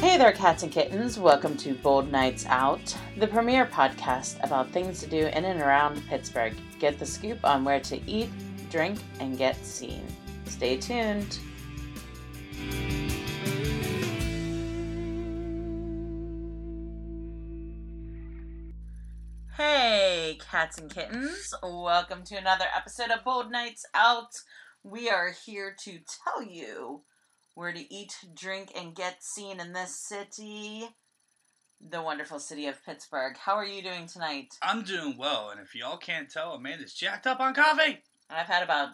Hey there, cats and kittens. Welcome to Bold Nights Out, the premier podcast about things to do in and around Pittsburgh. Get the scoop on where to eat, drink, and get seen. Stay tuned. Hey, cats and kittens. Welcome to another episode of Bold Nights Out. We are here to tell you where to eat, drink, and get seen in this city, the wonderful city of Pittsburgh. How are you doing tonight? I'm doing well, and if y'all can't tell, Amanda's jacked up on coffee. I've had about,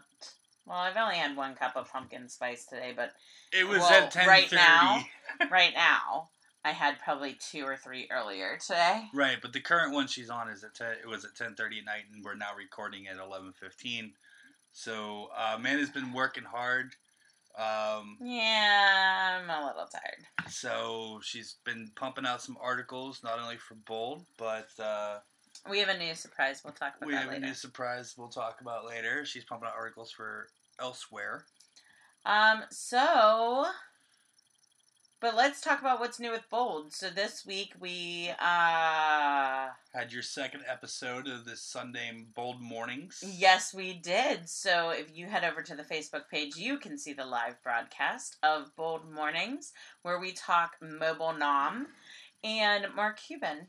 well, I've only had one cup of pumpkin spice today, but It was Well, at ten right now- right now, I had probably two or three earlier today. Right, but the current one she's on is at 10, it was at ten thirty at night, and we're now recording at eleven fifteen. So uh, Amanda's been working hard. Um, Yeah, I'm a little tired. so she's been pumping out some articles, not only for Bold, but uh, We have a new surprise. We'll talk about we have a new surprise we'll talk about later. She's pumping out articles for elsewhere. Um, so, but let's talk about what's new with Bold. So this week we, uh, Had your second episode of this Sunday Bold Mornings. yes, we did. So if you head over to the Facebook page, you can see the live broadcast of Bold Mornings where we talk mobile nom and Mark Cuban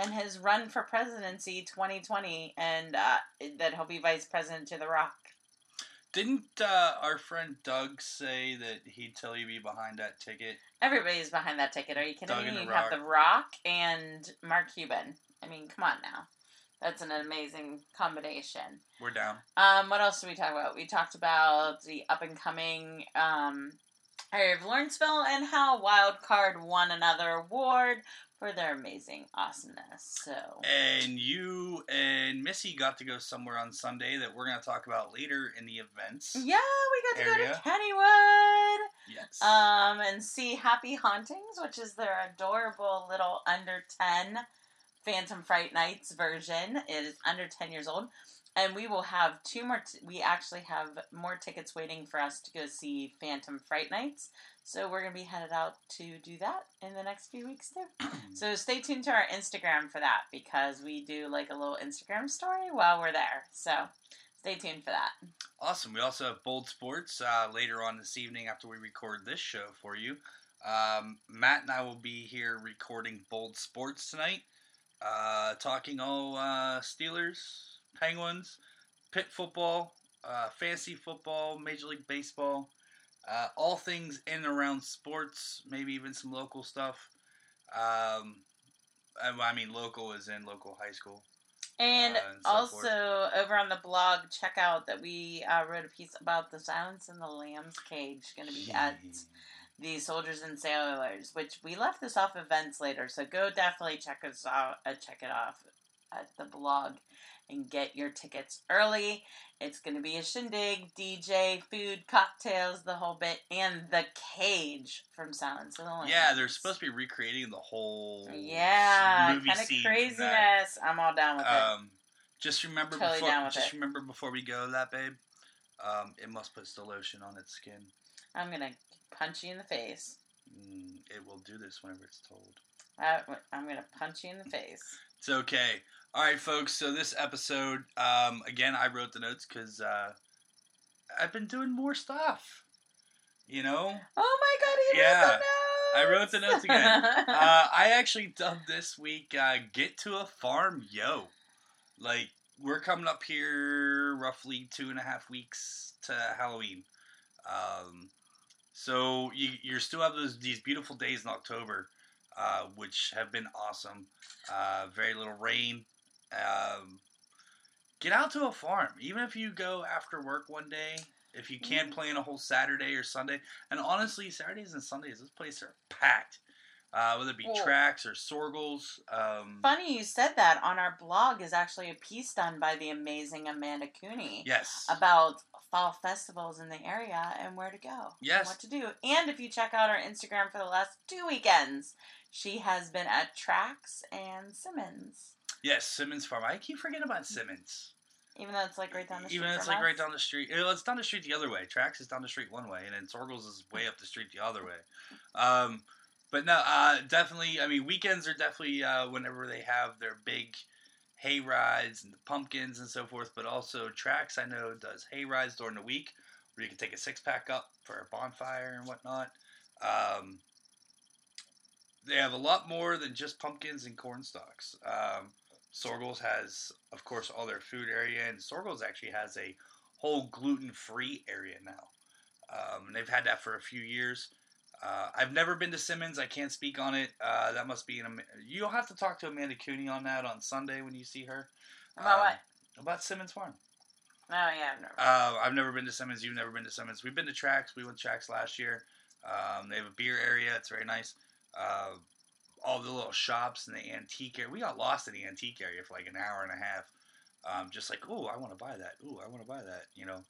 and his run for presidency 2020 and uh, that he'll be vice president to The Rock. Didn't uh, our friend Doug say that he'd tell you to be behind that ticket? Everybody's behind that ticket. Are you kidding Doug me? The You have The Rock and Mark Cuban. I mean, come on now. That's an amazing combination. We're down. Um, what else did we talk about? We talked about the up and coming um, area of Lawrenceville and how Wild Card won another award for their amazing awesomeness. So, And you and Missy got to go somewhere on Sunday that we're going to talk about later in the events. yeah, we got to go to Kennywood. Yes. um, and see Happy Hauntings, which is their adorable little under 10 Phantom Fright Nights version. It is under 10 years old. And we will have two more, t- we actually have more tickets waiting for us to go see Phantom Fright Nights. So we're going to be headed out to do that in the next few weeks too. So stay tuned to our Instagram for that because we do like a little Instagram story while we're there. So stay tuned for that. awesome. We also have Bold Sports uh, later on this evening after we record this show for you. Um, Matt and I will be here recording Bold Sports tonight, uh, talking all uh, Steelers, Penguins, Pitt football, uh, fantasy football, Major League Baseball, uh, all things in and around sports, maybe even some local stuff. Um, I I mean, local is in local high school. And Uh, and so also over on the blog, check out that we uh, wrote a piece about the Silence in the Lambs cage going to be at the Soldiers and Sailors, which we left this off events later. So go definitely check us out, uh, check it off at the blog, and get your tickets early. It's going to be a shindig, DJ, food, cocktails, the whole bit, and the cage from Silence in the Lambs. Yeah, they're supposed to be recreating the whole Yeah, kind of craziness. I'm all down with it. Um, just remember Totally before, down with just it. remember before we go, that babe, um, it must put the lotion on its skin. I'm gonna punch you in the face. Mm, it will do this whenever it's told. I, I'm gonna punch you in the face. It's okay. All right, folks. So this episode, um, again, I wrote the notes because uh, I've been doing more stuff. You know, Oh my god, he Yeah, wrote the notes. I wrote the notes again. uh, I actually dubbed this week uh, "Get to a Farm, Yo." Like we're coming up here roughly two and a half weeks to Halloween. Um, so you you still have those these beautiful days in October, uh, which have been awesome. Uh, very little rain. Um, get out to a farm, even if you go after work one day. If you can't plan a whole Saturday or Sunday, and honestly, Saturdays and Sundays, this place are packed. Uh, whether it be Well- Trax or Soergel's. Um, Funny you said that. On our blog is actually a piece done by the amazing Amanda Cooney yes. about fall festivals in the area and where to go. Yes. what to do. And if you check out our Instagram for the last two weekends, she has been at Trax and Simmons. Yes, Simmons Farm. I keep forgetting about Simmons. Even though it's like right down the street. Even though it's like us. right down the street. Well, it's down the street the other way. Trax is down the street one way, and then Soergel's is way up the street the other way. Um, but no, uh, definitely. I mean, weekends are definitely uh, whenever they have their big hay rides and the pumpkins and so forth. But also, Trax I know does hay rides during the week where you can take a six pack up for a bonfire and whatnot. Um, they have a lot more than just pumpkins and corn stalks. Um, Soergel's has, of course, all their food area, and Soergel's actually has a whole gluten free area now. Um, they've had that for a few years. Uh, I've never been to Simmons. I can't speak on it. Uh, that must be an. You'll have to talk to Amanda Cooney on that on Sunday when you see her. About Um, what? About Simmons Farm. Oh yeah, I've never. Uh, I've never been to Simmons. You've never been to Simmons. We've been to Trax. We went to Trax last year. Um, they have a beer area. It's very nice. Uh, all the little shops and the antique area. We got lost in the antique area for like an hour and a half. Um, just like, oh, I want to buy that. Ooh, I want to buy that. You know,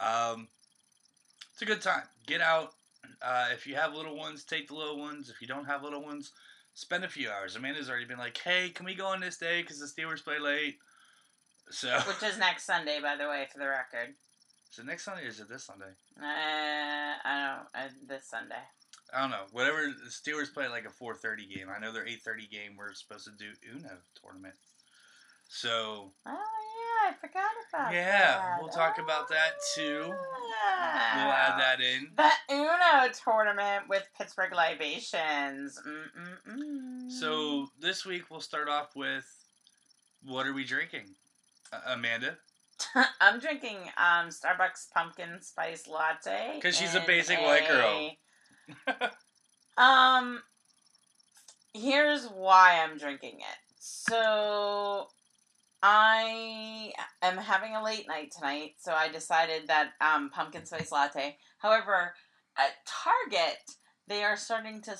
um, it's a good time. Get out. Uh, if you have little ones, take the little ones. If you don't have little ones, spend a few hours. Amanda's already been like, hey, can we go on this day because the Steelers play late? So, Which is next Sunday, by the way, for the record. so next Sunday or is it this Sunday? Uh, I don't. Uh, this Sunday. I don't know. Whatever the Steelers play like a four thirty game. I know their eight thirty game. We're supposed to do Uno tournament. So Oh yeah, I forgot about Yeah, that. we'll talk about that, too. we'll Ah. add that in. The Uno tournament with Pittsburgh Libations. Mm-mm-mm. So this week we'll start off with what are we drinking, uh, Amanda? I'm drinking um, Starbucks pumpkin spice latte because she's a basic white girl. um, here's why I'm drinking it. So I am having a late night tonight, so I decided that um, pumpkin spice latte. However, at Target, they are starting to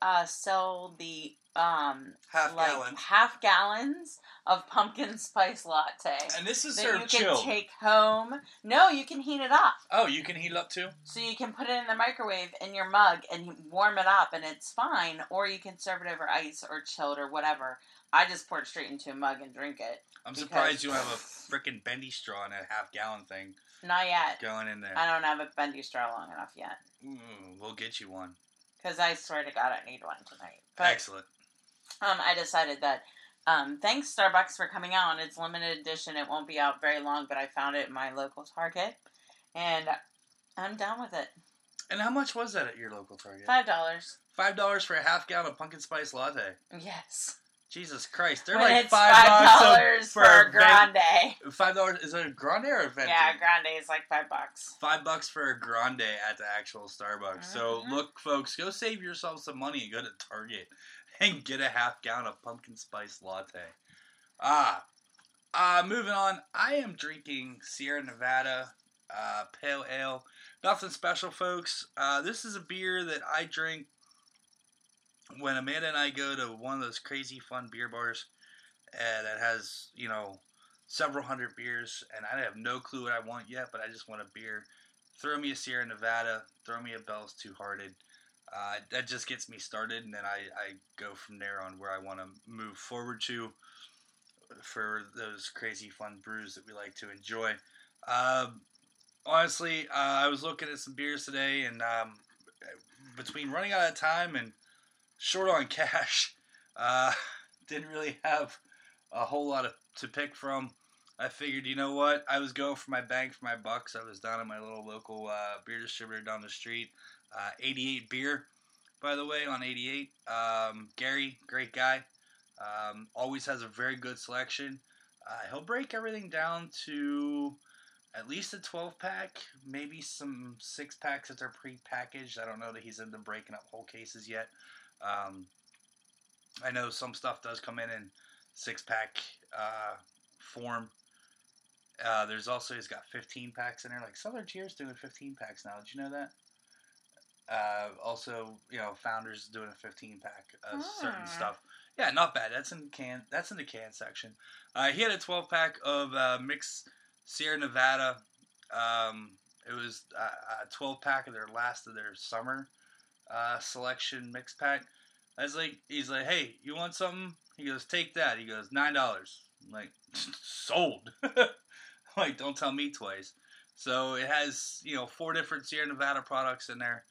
uh, sell the um, Half like gallon. half gallons of pumpkin spice latte And this is that you can chilled. take home. No, you can heat it up. Oh, you can heat it up too. So you can put it in the microwave in your mug and warm it up and it's fine. Or you can serve it over ice or chilled or whatever. I just pour it straight into a mug and drink it. I'm Because- surprised you don't have a freaking bendy straw in a half gallon thing Not yet. going in there. I don't have a bendy straw long enough yet. Ooh, we'll get you one. Because I swear to God, I need one tonight. But Excellent. um, I decided that um, thanks Starbucks for coming out. It's limited edition. It won't be out very long, but I found it in my local Target, and I'm down with it. And how much was that at your local Target? Five dollars. Five dollars for a half gallon of pumpkin spice latte. Yes. Jesus Christ, they're when like five, dollars for a grande. Five dollars is it a grande or a venti? Yeah, grande is like five bucks. Five bucks for a grande at the actual Starbucks. So Mhm. look, folks, go save yourself some money and go to Target and get a half gallon of pumpkin spice latte. Ah, uh, moving on. I am drinking Sierra Nevada uh, Pale Ale. Nothing special, folks. Uh, this is a beer that I drink when Amanda and I go to one of those crazy fun beer bars uh, that has, you know, several hundred beers, and I have no clue what I want yet, but I just want a beer. Throw me a Sierra Nevada, throw me a Bell's Two Hearted. Uh, that just gets me started, and then I, I go from there on where I want to move forward to for those crazy fun brews that we like to enjoy. Um, honestly, uh, I was looking at some beers today, and um, between running out of time and short on cash, uh, didn't really have a whole lot of, to pick from. I figured, you know what? I was going for my bang for my bucks. I was down at my little local uh, beer distributor down the street. Uh, 88 Beer, by the way, on 88. Um, Gary, great guy. Um, always has a very good selection. Uh, he'll break everything down to at least a 12 pack, maybe some six packs that are pre-packaged. I don't know that he's into breaking up whole cases yet. Um, I know some stuff does come in in six pack uh, form. Uh, there's also he's got 15 packs in there. Like Southern Tier's doing 15 packs now. Did you know that? Uh, also, you know, Founders doing a 15 pack of certain Hmm. stuff. Yeah, not bad. That's in can. That's in the can section. Uh, he had a 12 pack of uh, mixed Sierra Nevada. Um, it was uh, a 12 pack of their last of their summer uh, selection mix pack. I was like, he's like, hey, you want something? He goes, take that. He goes, nine dollars. Like, sold. like, don't tell me twice. So it has, you know, four different Sierra Nevada products in there.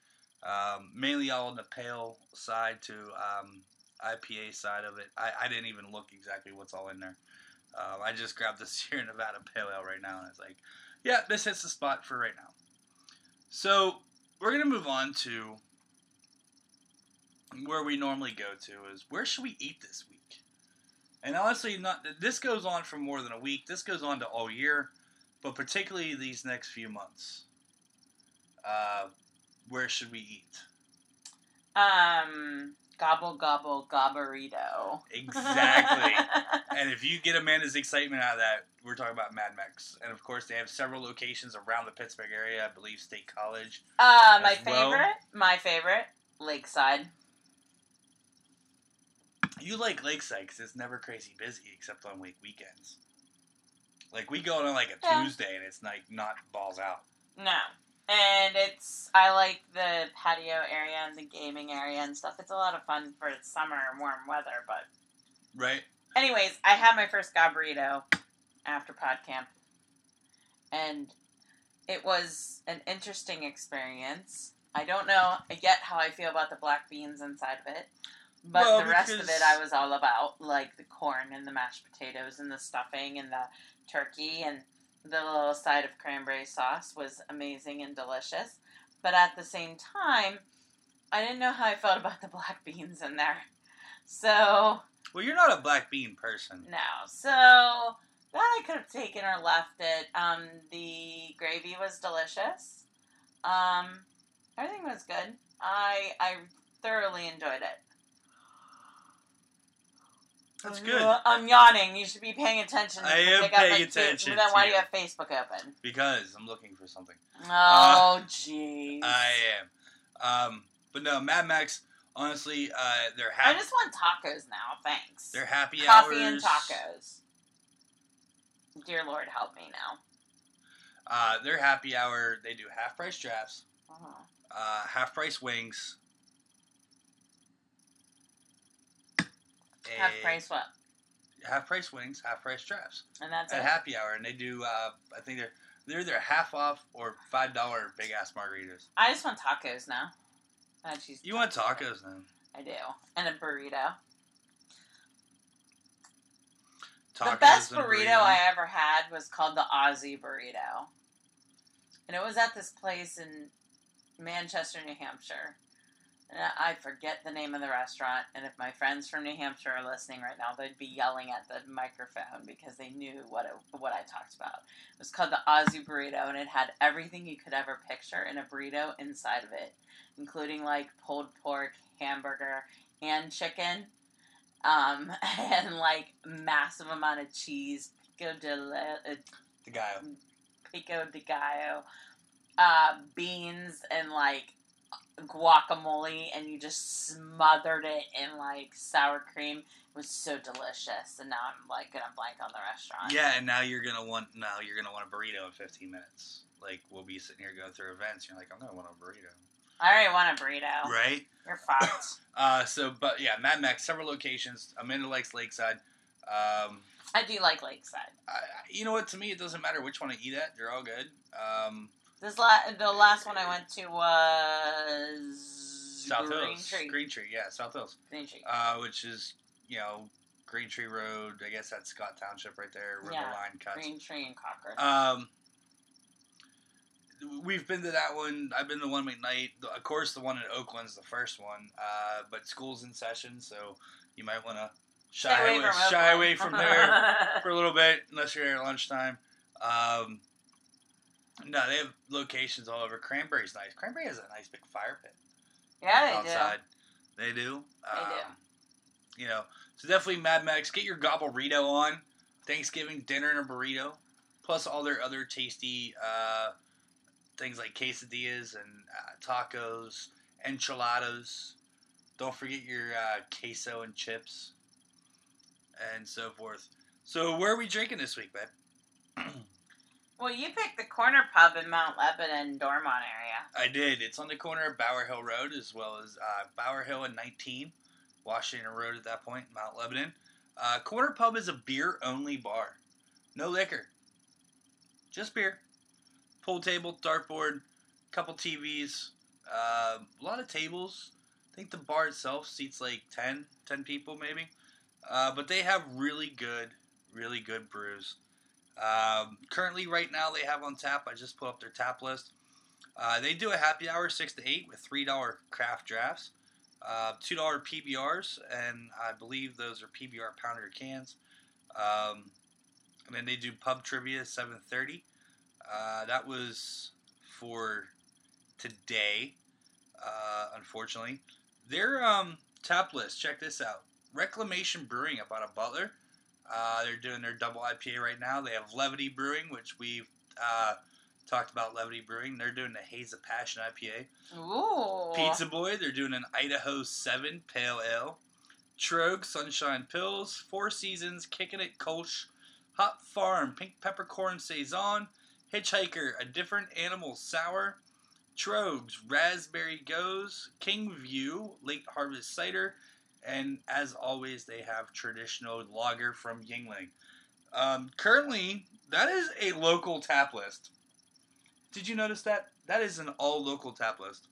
Um, mainly all on the pale side to um, IPA side of it. I, I didn't even look exactly what's all in there. Um, I just grabbed the Sierra Nevada Pale Ale right now, and it's like, yeah, this hits the spot for right now. So we're gonna move on to where we normally go to is where should we eat this week? And honestly, not this goes on for more than a week. This goes on to all year, but particularly these next few months. Uh, where should we eat? Um, gobble gobble Gobblerito. Exactly. and if you get Amanda's excitement out of that, we're talking about Mad Mex. And of course, they have several locations around the Pittsburgh area. I believe State College. uh, my As well. favorite, my favorite, Lakeside. You like Lakeside because it's never crazy busy except on like weekends. Like we go on like a Yeah. Tuesday and it's like not balls out. No. And it's I like the patio area and the gaming area and stuff. It's a lot of fun for summer and warm weather, but Right? anyways, I had my first Gobblerito after pod camp. And it was an interesting experience. I don't know yet how I feel about the black beans inside of it. But Well, the rest of it I was all about, like the corn and the mashed potatoes and the stuffing and the turkey and the little side of cranberry sauce was amazing and delicious. But at the same time, I didn't know how I felt about the black beans in there. So, Well, you're not a black bean person. no. So, that I could have taken or left it. Um, the gravy was delicious. Um, everything was good. I I thoroughly enjoyed it. That's good. I'm yawning. You should be paying attention. I am paying attention Then why do you have Facebook open? Because I'm looking for something. Oh, jeez. I am. Um, but no, Mad Mex. Honestly, uh, they're happy. I just want tacos now. Thanks. They're happy Coffee hours. Coffee and tacos. Dear Lord, help me now. Uh, they're happy hour. They do half price drafts, Uh-huh. uh, half price wings. Half price what? half price wings, half price drafts And that's at it. happy hour, and they do. Uh, I think they're they're either half off or five dollar big ass margaritas. I just want tacos now. Choose You want tacos then? I do, and a burrito. Tacos the best a burrito, I ever had was called the Aussie burrito, and it was at this place in Manchester, New Hampshire. I forget the name of the restaurant, and if my friends from New Hampshire are listening right now, they'd be yelling at the microphone because they knew what it, what I talked about. It was called the Aussie burrito, and it had everything you could ever picture in a burrito inside of it, including like pulled pork, hamburger, and chicken, um, and like massive amount of cheese, pico de le- uh, The guy. pico de gallo, uh, beans, and like guacamole, and you just smothered it in like sour cream. It was so delicious, and now I'm like gonna blank on the restaurant. Yeah, and now you're gonna want now you're gonna want a burrito in 15 minutes. Like we'll be sitting here going through events. You're like, I'm gonna want a burrito, I already want a burrito. right? You're fucked. Uh, so, but yeah, Mad Mex, several locations. Amanda likes Lakeside. Um, I do like Lakeside. I, I- you know what? To me, it doesn't matter which one I eat at. They're all good. Um, This la- the last one I went to was South Green Hills, Tree. Green Tree, yeah, South Hills, Green Tree. uh, which is you know Green Tree Road. I guess that's Scott Township right there. River Yeah, Line cuts. Green Tree and Concord. Um, we've been to that one. I've been to one McKnight. The- Of course, the one in Oakland's the first one. Uh, but school's in session, so you might want to shy away, from shy Oakland. away from there for a little bit, unless you're there at lunchtime. Um, no, they have locations all over. Cranberry's nice. Cranberry has a nice big fire pit yeah, they outside. They do. They Um, do. You know, so definitely Mad Mex. Get your gobble burrito on. Thanksgiving dinner and a burrito, plus all their other tasty uh, things like quesadillas and uh, tacos, enchiladas. Don't forget your uh, queso and chips, and so forth. So, where are we drinking this week, babe? Well, you picked the corner pub in Mount Lebanon, Dormont area. I did. It's on the corner of Bower Hill Road as well as uh, Bower Hill and 19, Washington Road at that point, Mount Lebanon. Uh, corner Pub is a beer only bar. No liquor. Just beer. Pool table, dartboard, couple TVs, uh, a lot of tables. I think the bar itself seats like 10, 10 people maybe. Uh, but they have really good, really good brews. Um, currently, right now, they have on tap. I just put up their tap list. Uh, they do a happy hour six to eight with three dollar craft drafts, uh, two dollar PBRs, and I believe those are PBR pounder cans. Um, and then they do pub trivia seven thirty. Uh, that was for today. Uh, unfortunately, their um, tap list. Check this out. Reclamation Brewing up out of Butler. Uh, they're doing their double IPA right now. They have Levity Brewing, which we've uh, talked about. Levity Brewing. They're doing the Haze of Passion IPA. Ooh. Pizza Boy. They're doing an Idaho Seven Pale Ale. Troegs Sunshine Pils. Four Seasons Kicking It Kolsch. Hop Farm Pink Peppercorn Saison. Hitchhiker A Different Animal Sour. Troegs Raspberry Gose. King View Late Harvest Cider and as always, they have traditional lager from Yuengling. Um, currently, that is a local tap list. Did you notice that? That is an all local tap list.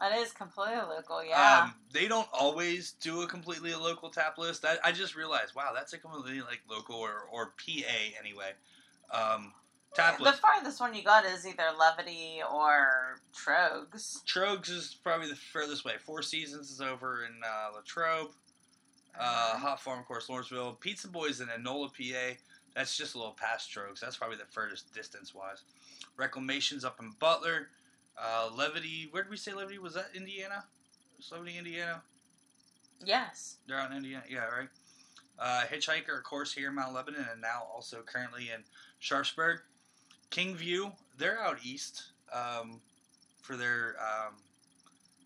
That is completely local, yeah. Um, they don't always do a completely local tap list. I, I just realized, wow, that's a completely like local or, or PA anyway. Um, tap the farthest one you got is either Levity or Troegs. Troegs is probably the furthest way. Four Seasons is over in uh, Latrobe. Uh, Hop Farm, of course, Lawrenceville. Pizza Boys in Enola, PA. That's just a little past Troegs. That's probably the furthest distance wise. Reclamation's up in Butler. Uh, Levity, where did we say Levity? Was that Indiana? Was Levity, Indiana? Yes. They're out in Indiana. Yeah, right. Uh, Hitchhiker, of course, here in Mount Lebanon, and now also currently in Sharpsburg. Kingview, they're out east um, for their um,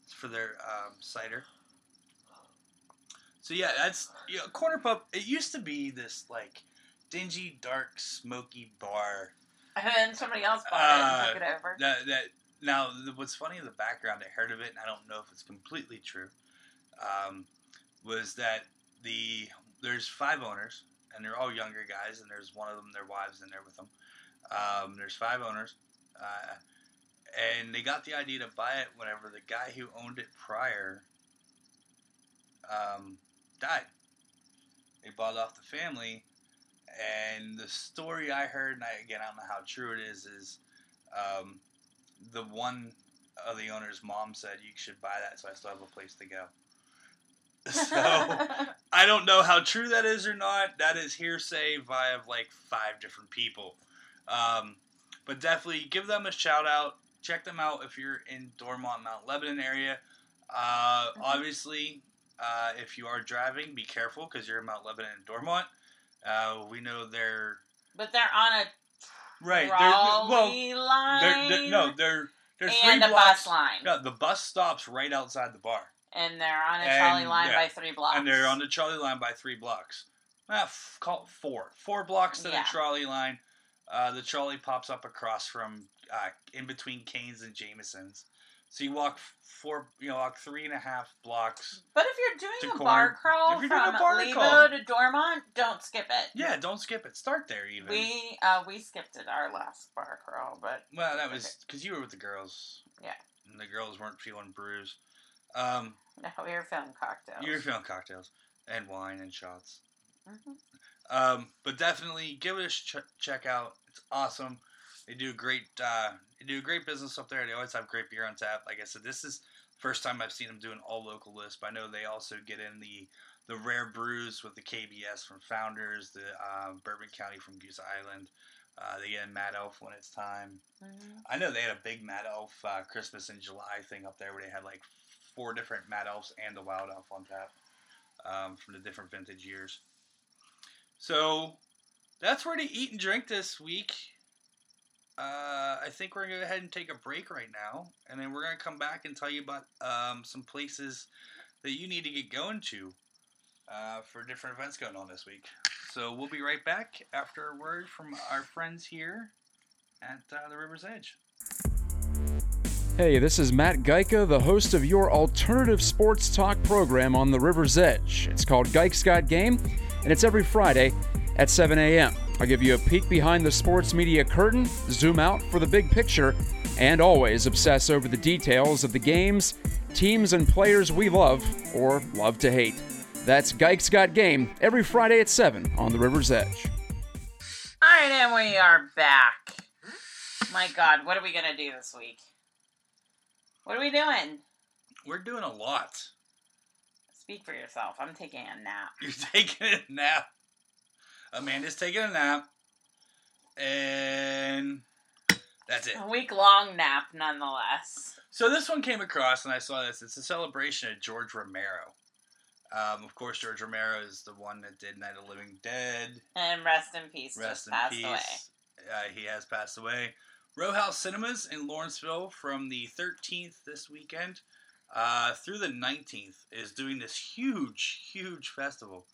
for their um, cider. So yeah, that's you know, Corner Pub. It used to be this like dingy, dark, smoky bar. And then somebody else bought Uh, it and took it over. That that now what's funny in the background, I heard of it, and I don't know if it's completely true. Um, was that the there's five owners, and they're all younger guys, and there's one of them, their wives in there with them. Um, there's five owners, uh, and they got the idea to buy it whenever the guy who owned it prior um, died. They bought it off the family, and the story I heard, and I, again I don't know how true it is, is um, the one of the owner's mom said you should buy that, so I still have a place to go. So I don't know how true that is or not. That is hearsay via like five different people. Um, but definitely give them a shout out. Check them out if you're in Dormont, Mount Lebanon area. Uh, Mhm. Obviously, uh, if you are driving, be careful because you're in Mount Lebanon and Dormont. Uh, we know they're but they're on a right. They're, well, line. they're, they're, no, they're three and a blocks. bus line. No, the bus stops right outside the bar. And they're on a And, trolley line yeah. by three blocks. And they're on the trolley line by three blocks. Ah, f- call it four. Four blocks to Yeah. the trolley line. Uh, the trolley pops up across from uh, in between Canes and Jameson's. So you walk four, you know, walk three and a half blocks. But if you're doing a corner. bar crawl If you're doing from bar Levo crawl. to Dormont, don't skip it. Yeah, don't skip it. Start there even. We uh, we skipped it our last bar crawl, but well, that was because you were with the girls. Yeah. And the girls weren't feeling bruised. Um, no, we were filming cocktails. you were feeling cocktails and wine and shots. Mhm. Um, but definitely give it a ch- check out. It's awesome. They do a great uh, they do a great business up there. They always have great beer on tap. Like I said, this is first time I've seen them do an all local list. But I know they also get in the the rare brews with the KBS from Founders, the um, Bourbon County from Goose Island. Uh, they get in Mad Elf when it's time. Mhm. I know they had a big Mad Elf uh, Christmas in July thing up there where they had like four different Mad Elves and the Wild Elf on tap um, from the different vintage years. So that's where to eat and drink this week. Uh, I think we're gonna go ahead and take a break right now, and then we're gonna come back and tell you about um, some places that you need to get going to uh, for different events going on this week. So we'll be right back after a word from our friends here at uh, the River's Edge. Hey, this is Matt Geica, the host of your alternative sports talk program on the River's Edge. It's called Geick's Got Game, and it's every Friday at 7 a.m. I'll give you a peek behind the sports media curtain, zoom out for the big picture, and always obsess over the details of the games teams and players we love or love to hate. That's Gike's Got Game every Friday at 7 on the River's Edge. All right, and we are back. My God, what are we gonna do this week? What are we doing? We're doing a lot. Speak for yourself. I'm taking a nap. You're taking a nap. Amanda's taking a nap. And that's it. A week long nap, nonetheless. So this one came across, and I saw this. It's a celebration of George Romero. Um, of course, George Romero is the one that did Night of the Living Dead. And rest in peace. Rest just in passed peace. away. Uh, he has passed away. Row House Cinemas in Lawrenceville from the 13th this weekend uh, through the 19th is doing this huge, huge festival.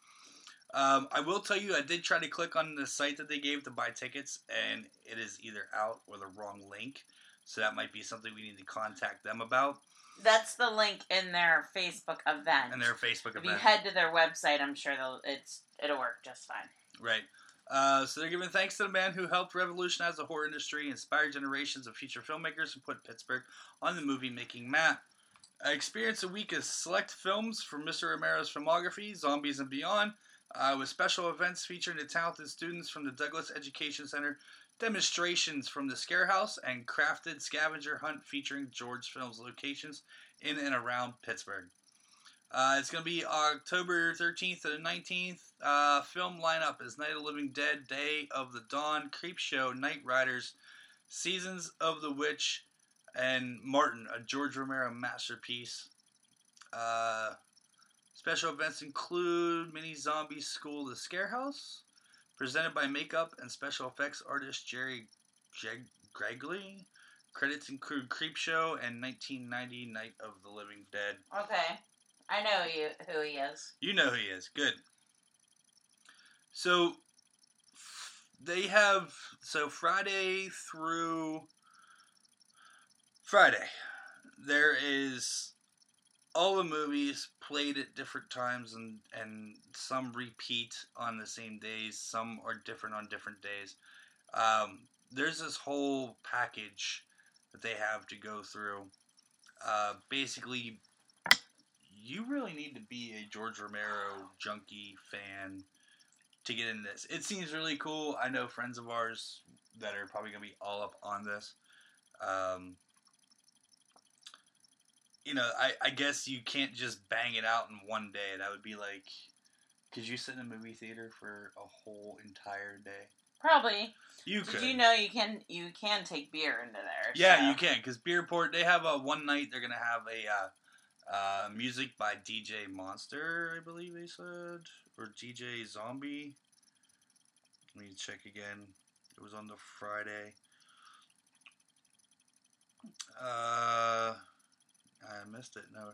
Um, I will tell you, I did try to click on the site that they gave to buy tickets, and it is either out or the wrong link. So that might be something we need to contact them about That's the link in their Facebook event. and their Facebook if you head to their website, I'm sure they'll it's it'll work just fine. Right. Uh, so they're giving thanks to the man who helped revolutionize the horror industry, inspire generations of future filmmakers, and put Pittsburgh on the movie making map. Uh, experience a week of select films from Mr. Romero's filmography, Zombies and Beyond, uh, with special events featuring the talented students from the Douglas Education Center, demonstrations from the Scare House, and crafted scavenger hunt featuring George Films locations in and around Pittsburgh. Uh, it's going to be October 13th to the 19th. Uh, film lineup is Night of the Living Dead, Day of the Dawn, Creep Show, Knightriders, Seasons of the Witch, and Martin, a George Romero masterpiece. Uh, special events include Mini Zombie School The Scare House, presented by makeup and special effects artist Jerry Jeg- Gergely. Credits include Creep Show and 1990 Night of the Living Dead. Okay. I know you who he is. You know who he is. Good. So f- they have so Friday through Friday there is all the movies played at different times and and some repeat on the same days some are different on different days um, there's this whole package that they have to go through uh, basically you really need to be a George Romero junkie fan to get in this. It seems really cool. I know friends of ours that are probably going to be all up on this. Um, you know, I, I guess you can't just bang it out in one day. That would be like, could you sit in a movie theater for a whole entire day? Probably. You Did could. you know you can you can take beer into there? Yeah, so- you can because Bierport they have a one night. They're gonna have a uh, uh, music by DJ Monster, I believe they said, or DJ Zombie. Let me check again. It was on the Friday. Uh, missed it. No,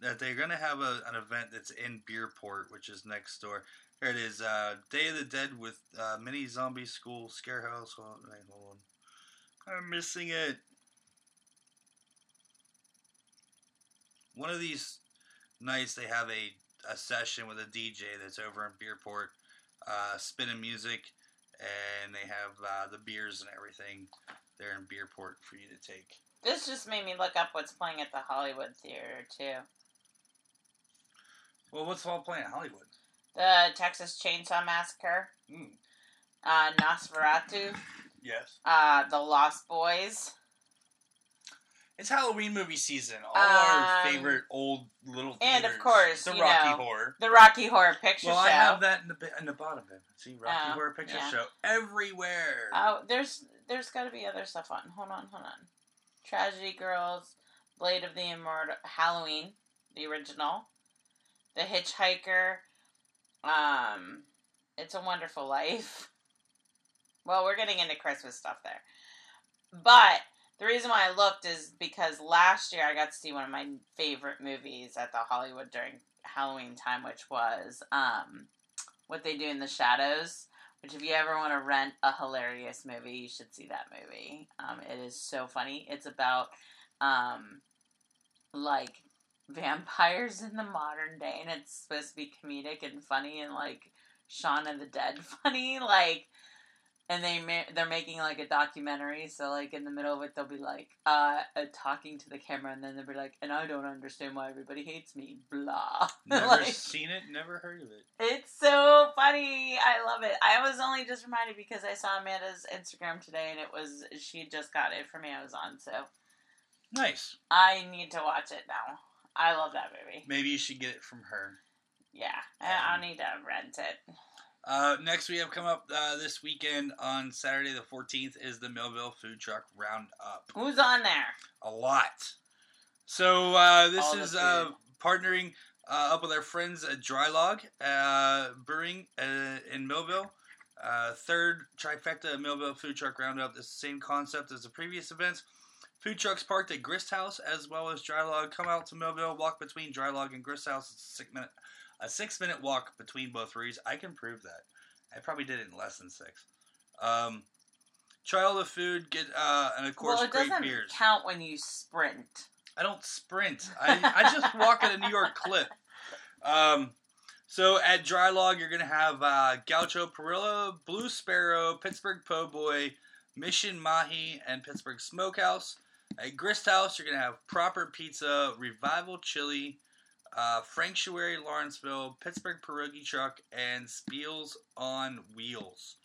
that they're gonna have a, an event that's in Bierport, which is next door. Here it is. Uh, Day of the Dead with uh, mini zombie school scare house. Hold on, wait, hold on. I'm missing it. One of these nights they have a, a session with a DJ that's over in Bierport, uh, spinning music, and they have uh, the beers and everything there in Bierport for you to take. This just made me look up what's playing at the Hollywood Theater too. Well, what's all playing at Hollywood? The Texas Chainsaw Massacre, Mm, uh, Nosferatu, yes. uh, The Lost Boys. It's Halloween movie season. All our Um, favorite old little and of course, the Rocky know, Horror. The Rocky Horror Picture Well, Show. I have that in the in the bottom. Of it. See, Rocky Oh, Horror Picture yeah. Show everywhere. Oh, there's there's got to be other stuff on. Hold on, hold on. Tragedy Girls, Blade of the Immortal, Halloween, the original, The Hitchhiker, um, It's a Wonderful Life. Well, we're getting into Christmas stuff there, but the reason why I looked is because last year I got to see one of my favorite movies at the Hollywood during Halloween time, which was um, What They Do in the Shadows. Which, if you ever want to rent a hilarious movie, you should see that movie. Um, it is so funny. It's about um, like vampires in the modern day, and it's supposed to be comedic and funny and like Shaun of the Dead funny. Like, and they ma- they're making like a documentary. So like in the middle of it, they'll be like uh, uh talking to the camera, and then they'll be like, "And I don't understand why everybody hates me." Blah. Never Like, seen it, never heard of it. it's so funny. I love it. I was only just reminded because I saw Amanda's Instagram today, and it was she just got it from Amazon. So Nice. I need to watch it now. I love that movie. Maybe you should get it from her. Yeah, I- I'll need to rent it. Uh, next, we have come up uh, this weekend on Saturday the 14th is the Millvale Food Truck Roundup. Who's on there? A lot. So uh, this All is uh, partnering uh, up with our friends at Draai Laag uh, Brewing uh, in Millvale. Uh, third trifecta Millvale Food Truck Roundup. It's the same concept as the previous events. Food trucks parked at Grist House as well as Draai Laag. Come out to Millvale, walk between Draai Laag and Grist House. It's a six minute, a six minute walk between both breweries. I can prove that. I probably did it in less than six. Um, try all the food, get uh, and of course well, it great doesn't beers. count when you sprint. I don't sprint. I, I just walk at a New York clip. Um, so at Draai Laag, you're gonna have uh, Gaucho Parrilla, Blue Sparrow, Pittsburgh Po' Boy, Mission Mahi, and Pittsburgh Smokehouse. At Grist House, you're gonna have Proper Pizza, Revival Chili, uh, Franctuary Lawrenceville, Pittsburgh Pierogi Truck, and Spiels on Wheels.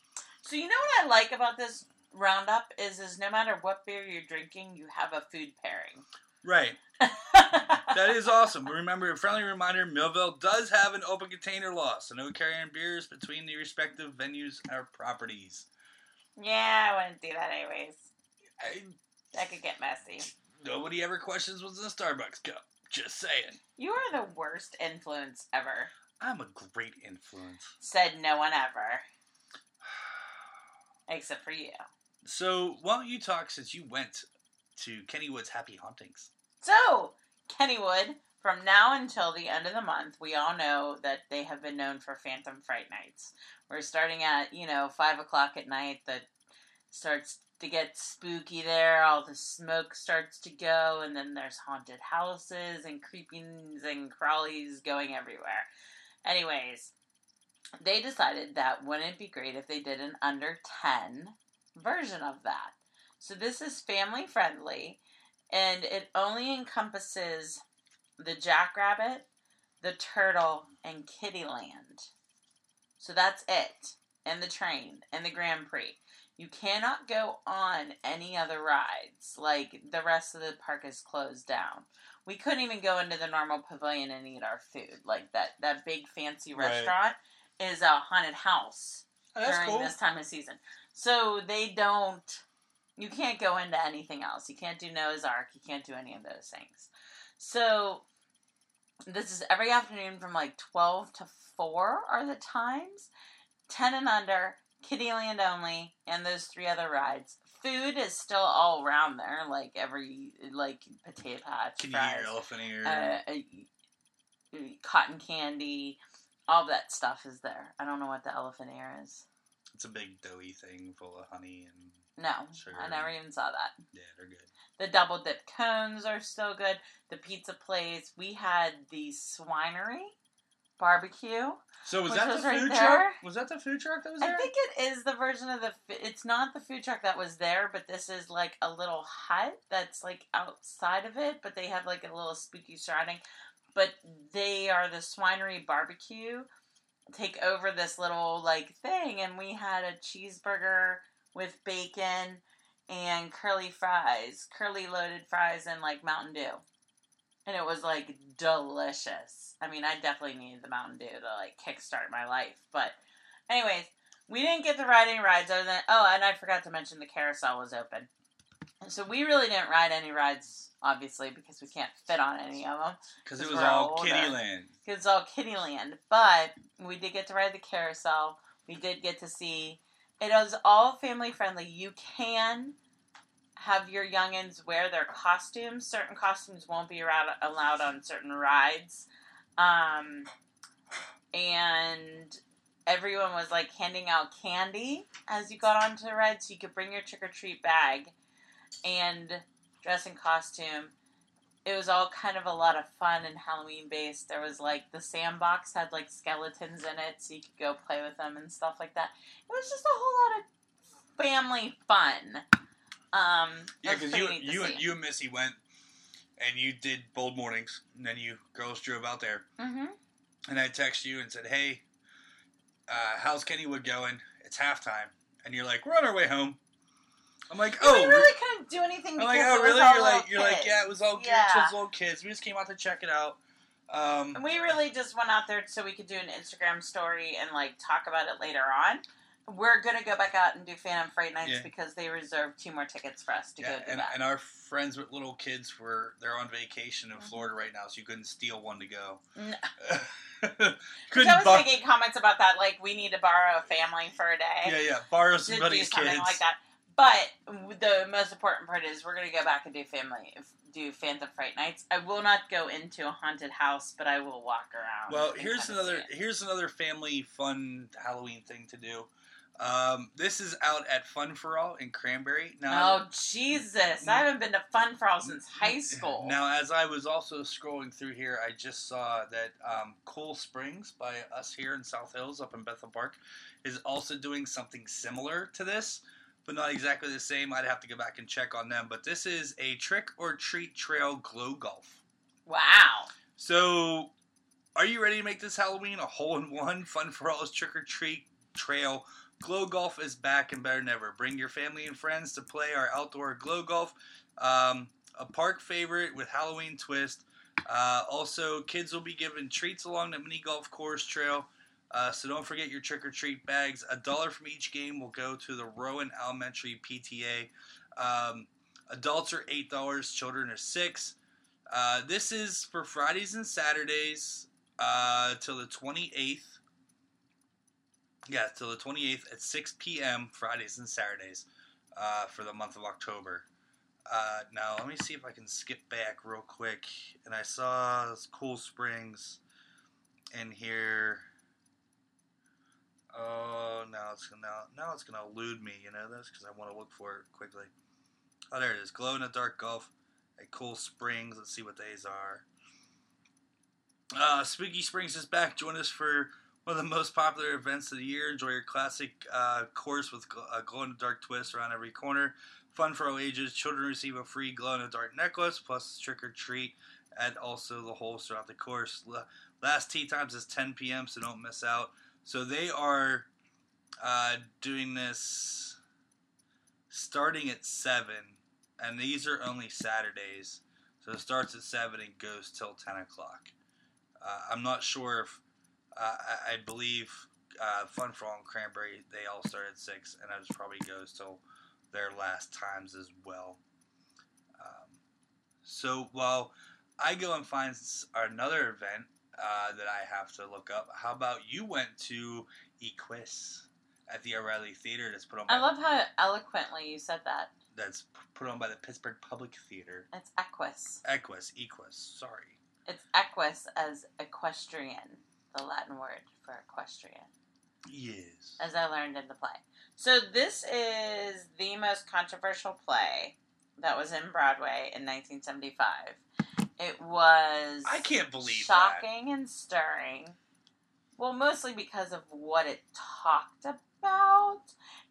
So you know what I like about this roundup is is no matter what beer you're drinking, you have a food pairing. Right. That is awesome. Remember, a friendly reminder: Millvale does have an open container law, so no carrying beers between the respective venues or properties. yeah, I wouldn't do that anyways. I, That could get messy. nobody ever questions what's in a Starbucks cup. Just saying. You are the worst influence ever. I'm a great influence. Said no one ever. Except for you. So, why don't you talk since you went to Kennywood's Happy Hauntings? So, Kennywood, from now until the end of the month, we all know that they have been known for Phantom Fright Nights. We're starting at, you know, 5 o'clock at night that starts to get spooky there. All the smoke starts to go, and then there's haunted houses and creepings and crawlies going everywhere. Anyways, they decided that wouldn't it be great if they did an under 10 version of that. So this is family friendly and it only encompasses the jackrabbit, the turtle, and Kiddieland. So that's it. And the train and the Grand Prix. You cannot go on any other rides. Like the rest of the park is closed down. We couldn't even go into the normal pavilion and eat our food. Like that that big fancy Right. restaurant is a haunted house oh, during this time of season. So they don't. You can't go into anything else. You can't do Noah's Ark. You can't do any of those things. So this is every afternoon from like twelve to four are the times. Ten and under, Kiddieland only, and those three other rides. Food is still all around there, like every like potato patch, Can you fries, hear elephant ear? uh, uh, cotton candy, all that stuff is there. I don't know what the elephant ear is. it's a big doughy thing full of honey and No. I never even saw that. yeah, they're good. The double dip cones are still good. The pizza place. We had the Swinery barbecue. So was that was the right food there? truck? Was that the food truck that was there? I think it is the version of the. It's not the food truck that was there, but this is like a little hut that's like outside of it. But they have like a little spooky surrounding. But they are the Swinery barbecue. Take over this little like thing, and we had a cheeseburger with bacon and curly fries, curly loaded fries, and like Mountain Dew. And it was like delicious. I mean, I definitely needed the Mountain Dew to like kickstart my life. But, anyways, we didn't get to ride any rides other than oh, and I forgot to mention the carousel was open. So we really didn't ride any rides, obviously, because we can't fit on any of them. Because it was all older. Kiddieland. It's all Kiddieland. But we did get to ride the carousel. We did get to see. It is all family friendly. You can have your youngins wear their costumes. Certain costumes won't be allowed, allowed on certain rides. Um, and everyone was like handing out candy as you got onto the ride, so you could bring your trick or treat bag and dress in costume it was all kind of a lot of fun and Halloween based. There was like the sandbox had like skeletons in it, so you could go play with them and stuff like that. It was just a whole lot of family fun. Um, Yeah, because you you and you and Missy went, and you did bold mornings, and then you girls drove out there, Mhm. and I texted you and said, "Hey, uh, how's Kennywood going? It's halftime," and you're like, "We're on our way home." I'm like, "Oh." we really couldn't do anything I'm like, oh, really? You're like, you're like, yeah, it was all kids. Yeah. Was little kids. We just came out to check it out. Um, And we really just went out there so we could do an Instagram story and like talk about it later on. We're gonna go back out and do Phantom Fright Nights Yeah. because they reserved two more tickets for us to yeah, go do and, that. and our friends with little kids were they're on vacation in Mhm. Florida right now, so you couldn't steal one to go. No. couldn't I was buck- making comments about that, like we need to borrow a family for a day. Yeah, yeah. Borrow somebody's something kids. like that. But the most important part is we're gonna go back and do family, do Phantom Fright Nights. I will not go into a haunted house, but I will walk around. Well, here's another here's another family fun Halloween thing to do. Um, this is out at Fun for All in Cranberry. Now, Oh Jesus! I haven't been to Fun for All since high school. Now, as I was also scrolling through here, I just saw that um, Cool Springs by us here in South Hills, up in Bethel Park, is also doing something similar to this, but not exactly the same. I'd have to go back and check on them. But this is a trick or treat trail glow golf. Wow. So, are you ready to make this Halloween a hole in one? Fun for All's trick or treat trail. Glow golf is back and better than ever. Bring your family and friends to play our outdoor glow golf. Um, a park favorite with Halloween twist. Uh, also, kids will be given treats along the mini golf course trail. Uh, so don't forget your trick or treat bags. A dollar from each game will go to the Rowan Elementary PTA. Um, adults are eight dollars. Children are six. Uh, this is for Fridays and Saturdays uh, till the 28th. Yeah, till the 28th at 6 p.m. Fridays and Saturdays uh, for the month of October. Uh, now, let me see if I can skip back real quick. And I saw Cool Springs in here. Oh, now it's gonna now, it's gonna elude me. You know this because I want to look for it quickly. Oh, there it is. Glow in the dark golf at Cool Springs. Let's see what days are. Uh, Spooky Springs is back. Join us for one of the most popular events of the year. Enjoy your classic uh, course with gl- a glow in the dark twist around every corner. Fun for all ages. Children receive a free glow in the dark necklace plus trick or treat and also the holes throughout the course. La- Last tea times is 10 p.m., so don't miss out. So they are uh, doing this starting at 7, and these are only Saturdays. So it starts at 7 and goes till 10 o'clock. Uh, I'm not sure if, uh, I, I believe uh, Fun for All and Cranberry, they all start at 6, and it probably goes till their last times as well. Um, so while I go and find another event uh, that I have to look up, how about you went to Equus at the O'Reilly Theater that's put on by, I love how eloquently you said that. that's put on by the Pittsburgh Public Theater. It's equus. Equus, Equus, sorry. It's equus as equestrian, the Latin word for equestrian, Yes. as I learned in the play. So this is the most controversial play that was in Broadway in 1975. It was I can't believe that. shocking and stirring. Well, mostly because of what it talked about.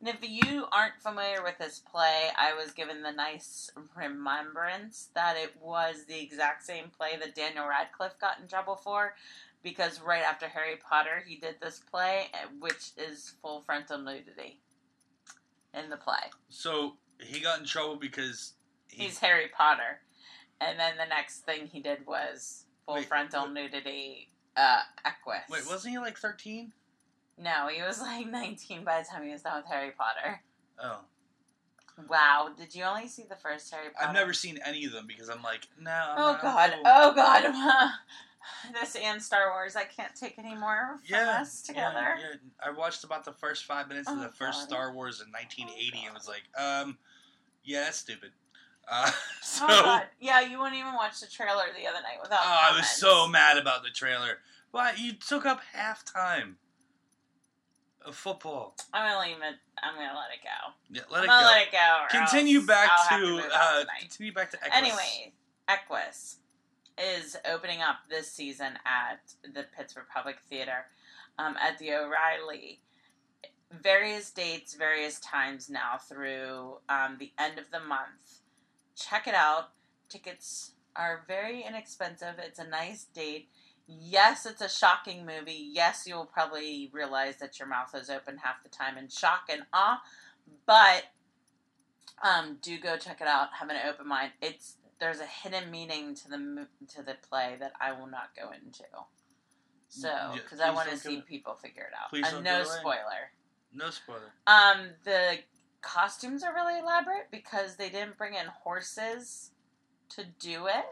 And if you aren't familiar with this play, I was given the nice remembrance that it was the exact same play that Daniel Radcliffe got in trouble for. Because right after Harry Potter, he did this play, eh, which is full frontal nudity in the play. So he got in trouble because he, He's Harry Potter. And then the next thing he did was full Wait, frontal wait. nudity uh, equus. wait, wasn't he like 13? No, he was like 19 by the time he was done with Harry Potter. Oh. Wow, did you only see the first Harry Potter? I've never seen any of them because I'm like, no. I'm Oh god, cool. oh god. this and Star Wars, I can't take anymore from yeah, us together. Yeah, yeah. I watched about the first five minutes of Oh, the first God. Star Wars in 1980 Oh, and was like, um, yeah, that's stupid. Uh, so, Oh yeah, you wouldn't even watch the trailer the other night without. oh, I was so mad about the trailer. Why you took up halftime of football? I'm gonna leave it. I'm gonna let it go. Yeah, let I'm it gonna go. let it go. continue else back to, on uh, continue back to Equus. Anyway, Equus is opening up this season at the Pittsburgh Public Theater um, at the O'Reilly. various dates, various times now through um, the end of the month. Check it out. Tickets are very inexpensive. It's a nice date. Yes, it's a shocking movie. Yes, you'll probably realize that your mouth is open half the time in shock and awe. But um, do go check it out. Have an open mind. It's there's a hidden meaning to the to the play that I will not go into. So, because I want to see people figure it out. Please and no spoiler. No spoiler. Um, the costumes are really elaborate because they didn't bring in horses to do it.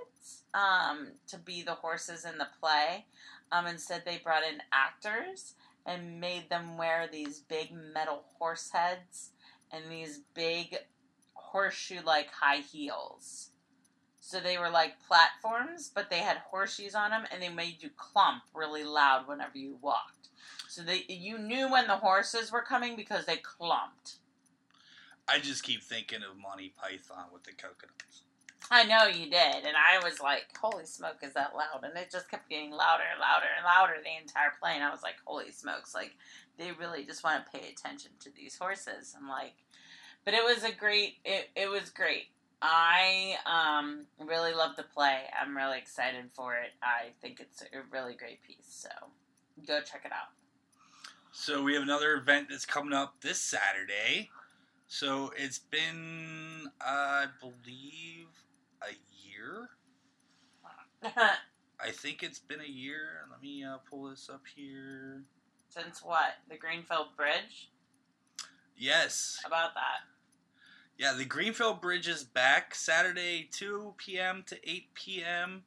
Um, to be the horses in the play. Um, instead, they brought in actors and made them wear these big metal horse heads and these big horseshoe like high heels. So they were like platforms, but they had horseshoes on them, and they made you clump really loud whenever you walked. So they you knew when the horses were coming because they clumped. I just keep thinking of Monty Python with the coconuts. I know you did, and I was like, "Holy smoke, is that loud?" And it just kept getting louder and louder and louder the entire plane. I was like, "Holy smokes!" Like they really just want to pay attention to these horses. I'm like, but it was a great. It it was great. I um, really love the play. I'm really excited for it. I think it's a really great piece. So go check it out. So we have another event that's coming up this Saturday. So it's been, I believe, a year. I think it's been a year. Let me uh, pull this up here. Since what? The Greenfield Bridge? Yes. About that. Yeah, the Greenfield Bridge is back Saturday, 2 p.m. to 8 p.m.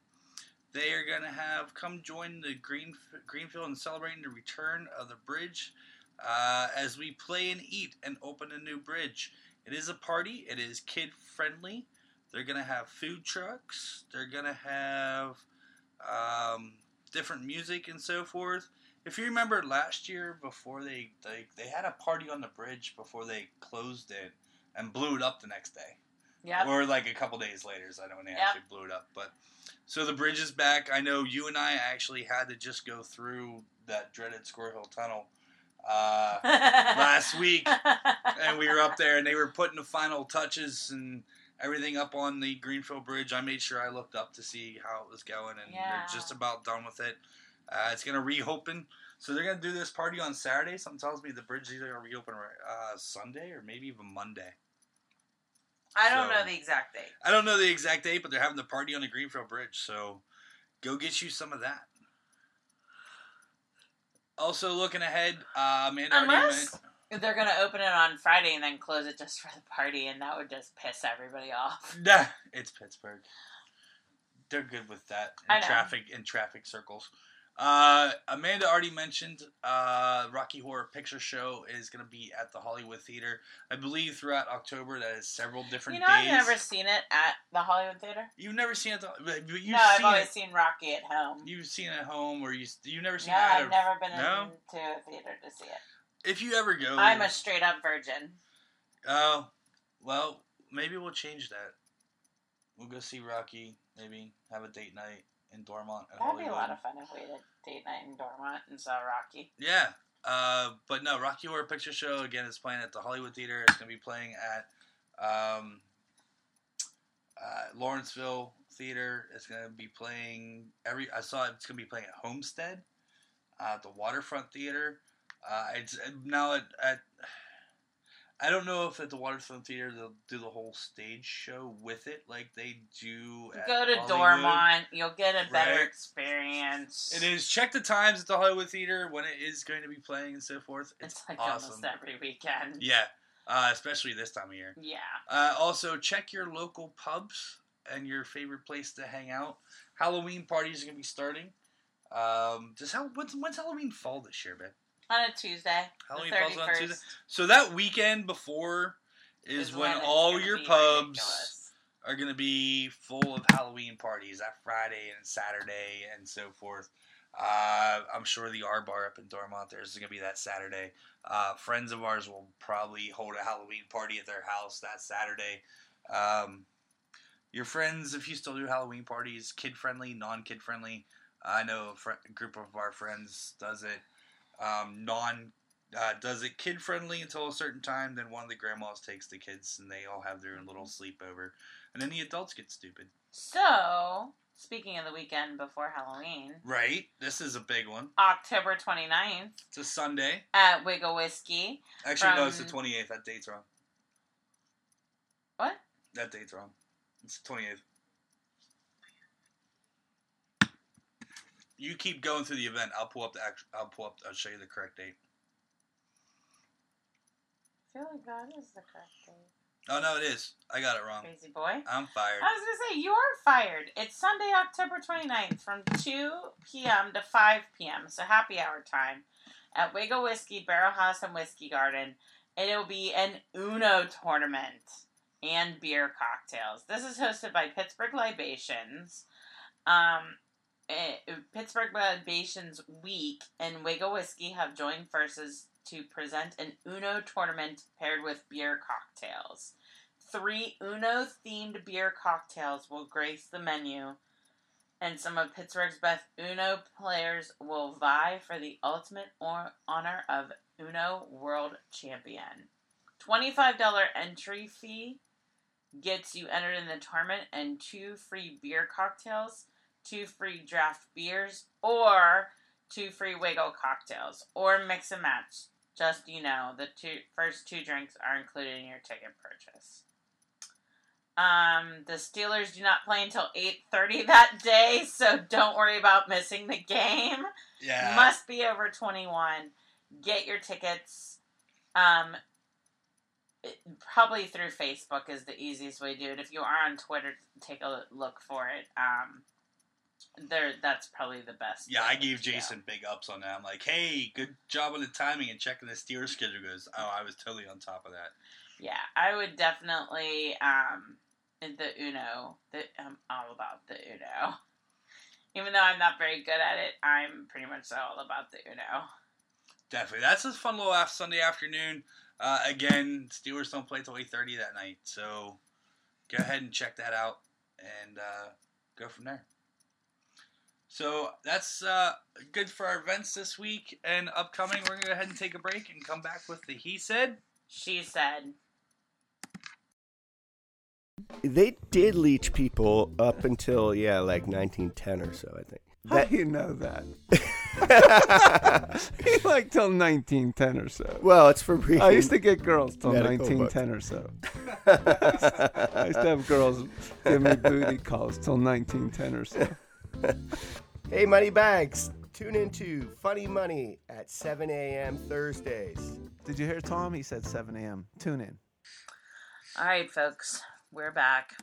They are going to have come join the Green, Greenfield and celebrating the return of the bridge uh, as we play and eat and open a new bridge. It is a party, it is kid friendly. They're going to have food trucks, they're going to have um, different music and so forth. If you remember last year, before they, they they had a party on the bridge before they closed it, and blew it up the next day. Yeah. Or like a couple days later, so I don't know when they Yep. actually blew it up. But so the bridge is back. I know you and I actually had to just go through that dreaded Squirrel Hill Tunnel uh, last week, and we were up there, and they were putting the final touches and everything up on the Greenfield Bridge. I made sure I looked up to see how it was going, and Yeah. they're just about done with it. Uh, it's gonna reopen, so they're gonna do this party on Saturday. Something tells me the bridge is either gonna reopen uh, Sunday or maybe even Monday. I don't So- know the exact date. I don't know the exact date, but they're having the party on the Greenfield Bridge, so go get you some of that. Also, looking ahead, uh, Amanda Unless went- they're going to open it on Friday and then close it just for the party, and that would just piss everybody off. Nah, it's Pittsburgh. They're good with that in traffic in traffic circles. Uh, Amanda already mentioned uh, Rocky Horror Picture Show is going to be at the Hollywood Theater. I believe throughout October. That is several different You know, days. I've never seen it at the Hollywood Theater. You've never seen it, though, but you've no, I've always it. seen Rocky at home. You've seen it at home, or you you've never seen No, it. At I've a- never been no? into a theater to see it. If you ever go, I'm a straight up virgin. Oh, well, maybe we'll change that. We'll go see Rocky. Maybe have a date night in Dormont. At That'd be a lot of fun if we did date night in Dormont and saw Rocky. Yeah. Uh, but no, Rocky Horror Picture Show again is playing at the Hollywood Theater. It's gonna be playing at um, uh, Lawrenceville Theater. It's gonna be playing every. I saw it's gonna be playing at Homestead, uh, the Waterfront Theater. Uh, it's now at, at I don't know if at the Waterfront Theater they'll do the whole stage show with it like they do. At Go to Hollywood. Dormont, you'll get a better Right. experience. It is. Check the times at the Hollywood Theater when it is going to be playing and so forth. It's, It's like awesome. almost every weekend. Yeah, uh, especially this time of year. Yeah. Uh, also, check your local pubs and your favorite place to hang out. Halloween parties are going to be starting. Um, does how when's, when's Halloween fall this year, babe? On a Tuesday. Halloween falls on Tuesday? So that weekend before is, when, it's all your pubs ridiculous. are going to be full of Halloween parties that Friday and Saturday and so forth. Uh, I'm sure the R Bar up in Dormont, there's going to be that Saturday. Uh, friends of ours will probably hold a Halloween party at their house that Saturday. Um, your friends, if you still do Halloween parties, kid friendly, non kid friendly. I know a fr- group of our friends does it. Um, non uh, does it kid friendly until a certain time. Then one of the grandmas takes the kids, and they all have their own little sleepover, and then the adults get stupid. So, speaking of the weekend before Halloween, Right. This is a big one. October 29th It's a Sunday. at Wigle Whiskey. Actually, no, it's the twenty eighth. That date's wrong. What? That date's wrong. It's the twenty eighth. You keep going through the event. I'll pull up the. act- I'll pull up. I'll show you the correct date. I feel like that is the correct date. Oh no, it is. I got it wrong. Crazy boy. I'm fired. I was going to say, you are fired. It's Sunday, October 29th from 2 p.m. to 5 p.m. So happy hour time at Wigle Whiskey, Barrel House, and Whiskey Garden. And it'll be an Uno tournament and beer cocktails. This is hosted by Pittsburgh Libations. Um, Eh, Pittsburgh Libations Week and Wigle Whiskey have joined forces to present an Uno tournament paired with beer cocktails. Three Uno themed beer cocktails will grace the menu, and some of Pittsburgh's best Uno players will vie for the ultimate or- honor of Uno World Champion. $25 entry fee gets you entered in the tournament and two free beer cocktails, two free draft beers, or two free Wigle cocktails, or mix and match. Just you know, the two first two drinks are included in your ticket purchase. Um, the Steelers do not play until eight thirty that day, so don't worry about missing the game. yeah. Must be over twenty one. Get your tickets. Um, it- probably through Facebook is the easiest way to do it. If you are on Twitter, take a look for it. Um, there, that's probably the best. Yeah, I gave. Jason big ups on that. I'm like, hey, good job on the timing and checking the Steelers schedule. He Goes, oh, I was totally on top of that. Yeah, I would definitely um the Uno. The I'm all about the Uno. Even though I'm not very good at it, I'm pretty much all about the Uno. Definitely, that's a fun little after Sunday afternoon. Uh, again, Steelers don't play till eight thirty that night, so go ahead and check that out and uh, go from there. So that's uh, good for our events this week and upcoming. We're gonna go ahead and take a break and come back with the he said. She said, They did leech people up until yeah, like 1910 or so, I think. How do you know that? like till 1910 or so. well, it's for reading. I used to get girls till Medical 1910 or so. I used to have girls give me booty calls till 1910 or so. Hey, Money Bags, tune into Funny Money at 7 a.m. Thursdays. Did you hear Tom? He said 7 a.m. Tune in. "All right, folks, we're back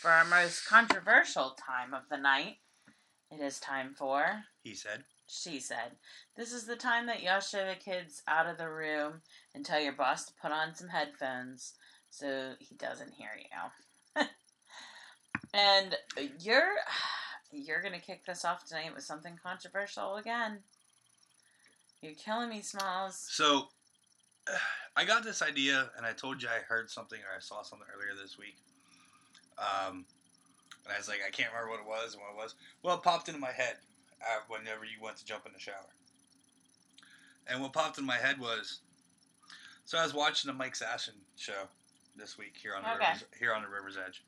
for our most controversial time of the night. It is time for." He said. She said, This is the time that y'all show the kids out of the room and tell your boss to put on some headphones so he doesn't hear you. and you're you're gonna kick this off tonight with something controversial again. You're killing me, Smalls. So I got this idea, and I told you I heard something or I saw something earlier this week. Um, and I was like, I can't remember what it was and what it was. Well, it popped into my head uh, whenever you went to jump in the shower. And what popped in my head was, so I was watching the Mike Sasson show this week here on the Okay. Rivers, here on the River's Edge,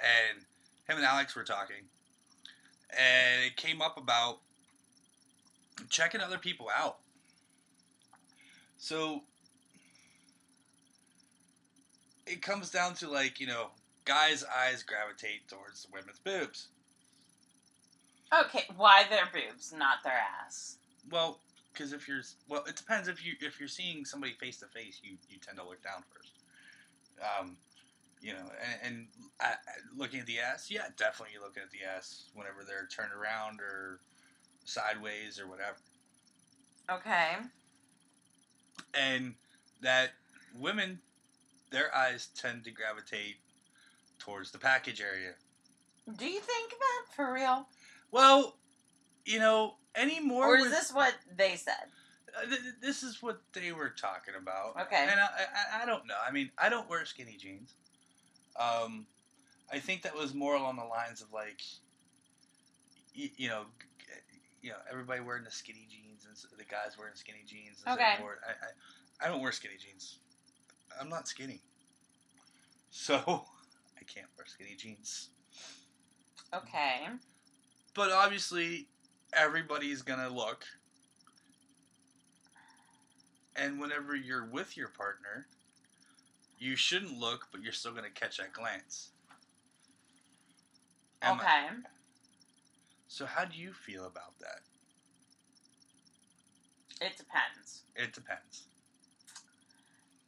and him and Alex were talking, and it came up about checking other people out. So it comes down to like you know, guys' eyes gravitate towards the women's boobs. Okay, why their boobs, not their ass? Well, because if you're well, it depends if you if you're seeing somebody face to face, you you tend to look down first. Um, you know, and, and I- looking at the ass, yeah, definitely looking at the ass whenever they're turned around or sideways or whatever. Okay. and that women, their eyes tend to gravitate towards the package area. Do you think that for real? Well, you know, anymore. Or is with- this what they said? uh, th- this is what they were talking about. Okay. And I, I, I don't know. I mean, I don't wear skinny jeans. Um, I think that was more along the lines of like, you, you know, you know everybody wearing the skinny jeans and the guys wearing skinny jeans. And Okay. I, I I don't wear skinny jeans. I'm not skinny, so I can't wear skinny jeans. Okay. But obviously, everybody's gonna look. And whenever you're with your partner, you shouldn't look, but you're still gonna catch that glance. I- Okay. so how do you feel about that? It depends. It depends.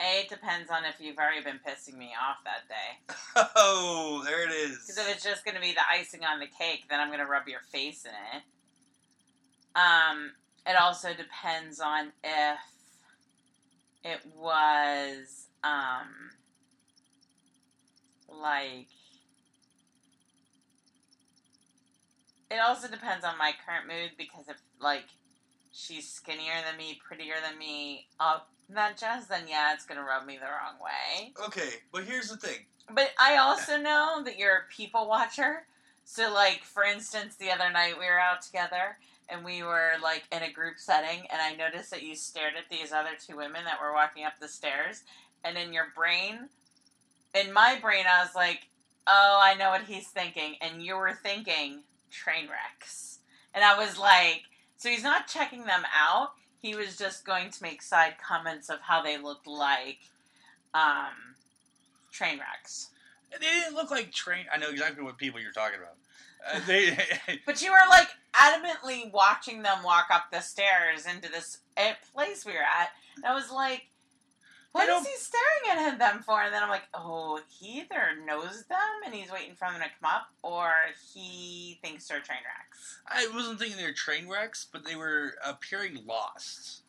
A, it depends on if you've already been pissing me off that day. Oh, there it is. Because if it's just going to be the icing on the cake, then I'm going to rub your face in it. Um, it also depends on if it was, um, like, it also depends on my current mood because if, like, she's skinnier than me, prettier than me, up that jazz, then yeah, it's to rub me the wrong way. Okay, but here's the thing. But I also know that you're a people watcher. So, like, for instance, the other night we were out together and we were, like, in a group setting, and I noticed that you stared at these other two women that were walking up the stairs. And in your brain, in my brain, I was like, oh, I know what he's thinking. And you were thinking train wrecks. And I was like, so he's not checking them out. He was just going to make side comments of how they looked like um, train wrecks. They didn't look like train. I know exactly what people you're talking about. Uh, they. But you were like adamantly watching them walk up the stairs into this eh, place we were at. And I was like, what is he staring at them for? And then I'm like, oh, he either knows them and he's waiting for them to come up, or he thinks they're train wrecks. I wasn't thinking they were train wrecks, but they were appearing lost.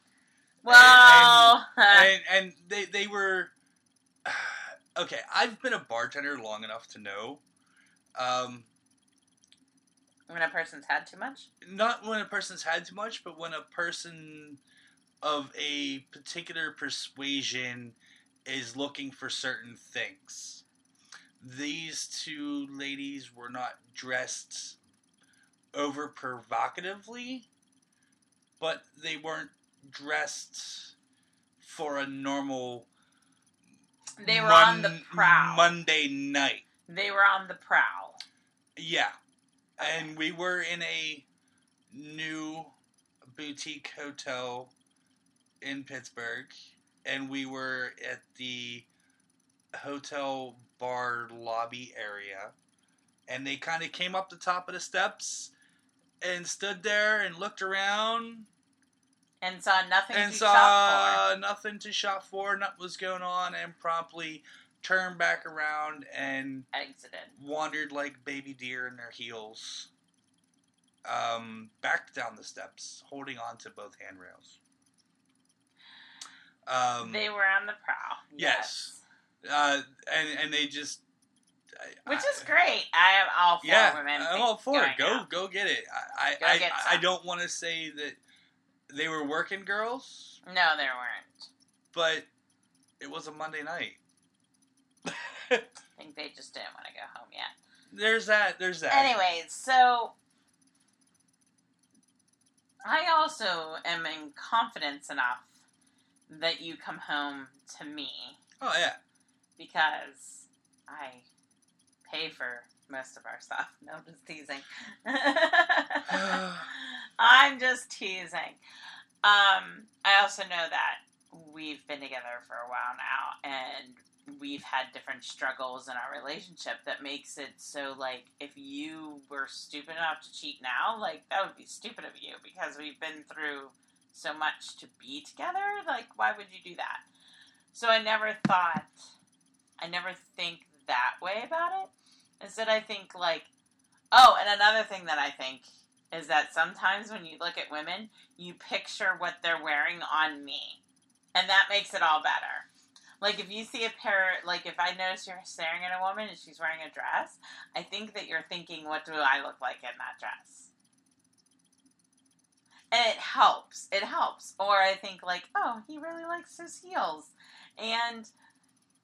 Well, and and they they were okay. I've been a bartender long enough to know, um, when a person's had too much. not when a person's had too much, but when a person of a particular persuasion is looking for certain things. These two ladies were not dressed over provocatively, but they weren't dressed for a normal They were on the Mon- prowl. Monday night. they were on the prowl. Yeah. And we were in a new boutique hotel in Pittsburgh, and we were at the hotel bar lobby area, and they kind of came up the top of the steps and stood there and looked around And saw nothing and to shop saw nothing to shop for, nothing was going on, and promptly turned back around and. Exited. wandered like baby deer in their heels, um, back down the steps, holding on to both handrails. Um, they were on the prowl. Yes. uh, and and they just, I- Which I- is great. I am all for Yeah, women. I'm all for it. Go out. go get it. I I, get I, I don't want to say that they were working girls, No, there weren't. but it was a Monday night. I think they just didn't want to go home yet. There's that. There's that. Anyways, so I also am in confidence enough that you come home to me Oh yeah. because I pay for most of our stuff. No, I'm just teasing. I'm just teasing. Um, I also know that we've been together for a while now and we've had different struggles in our relationship that makes it so like if you were stupid enough to cheat now, like that would be stupid of you because we've been through so much to be together. Like why would you do that? So I never thought I never think that way about it. Instead I think like oh, and another thing that I think is that sometimes when you look at women, you picture what they're wearing on me. And that makes it all better. Like if you see a pair, like if I notice you're staring at a woman and she's wearing a dress, I think that you're thinking, what do I look like in that dress? And it helps. It helps. Or I think like, oh, he really likes his heels. And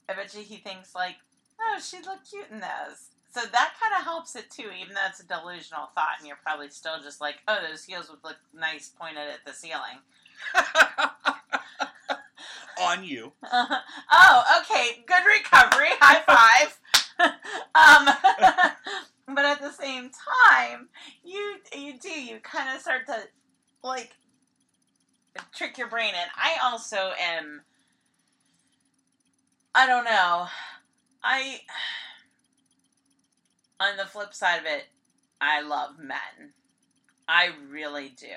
I bet you he thinks like, oh, she'd look cute in those. So that kind of helps it too, even though it's a delusional thought, and you're probably still just like, oh, those heels would look nice pointed at the ceiling. On you. oh, okay. Good recovery. High five. um, but at the same time, you you do you kind of start to like trick your brain, and I also am. I don't know. I on the flip side of it, I love men. I really do.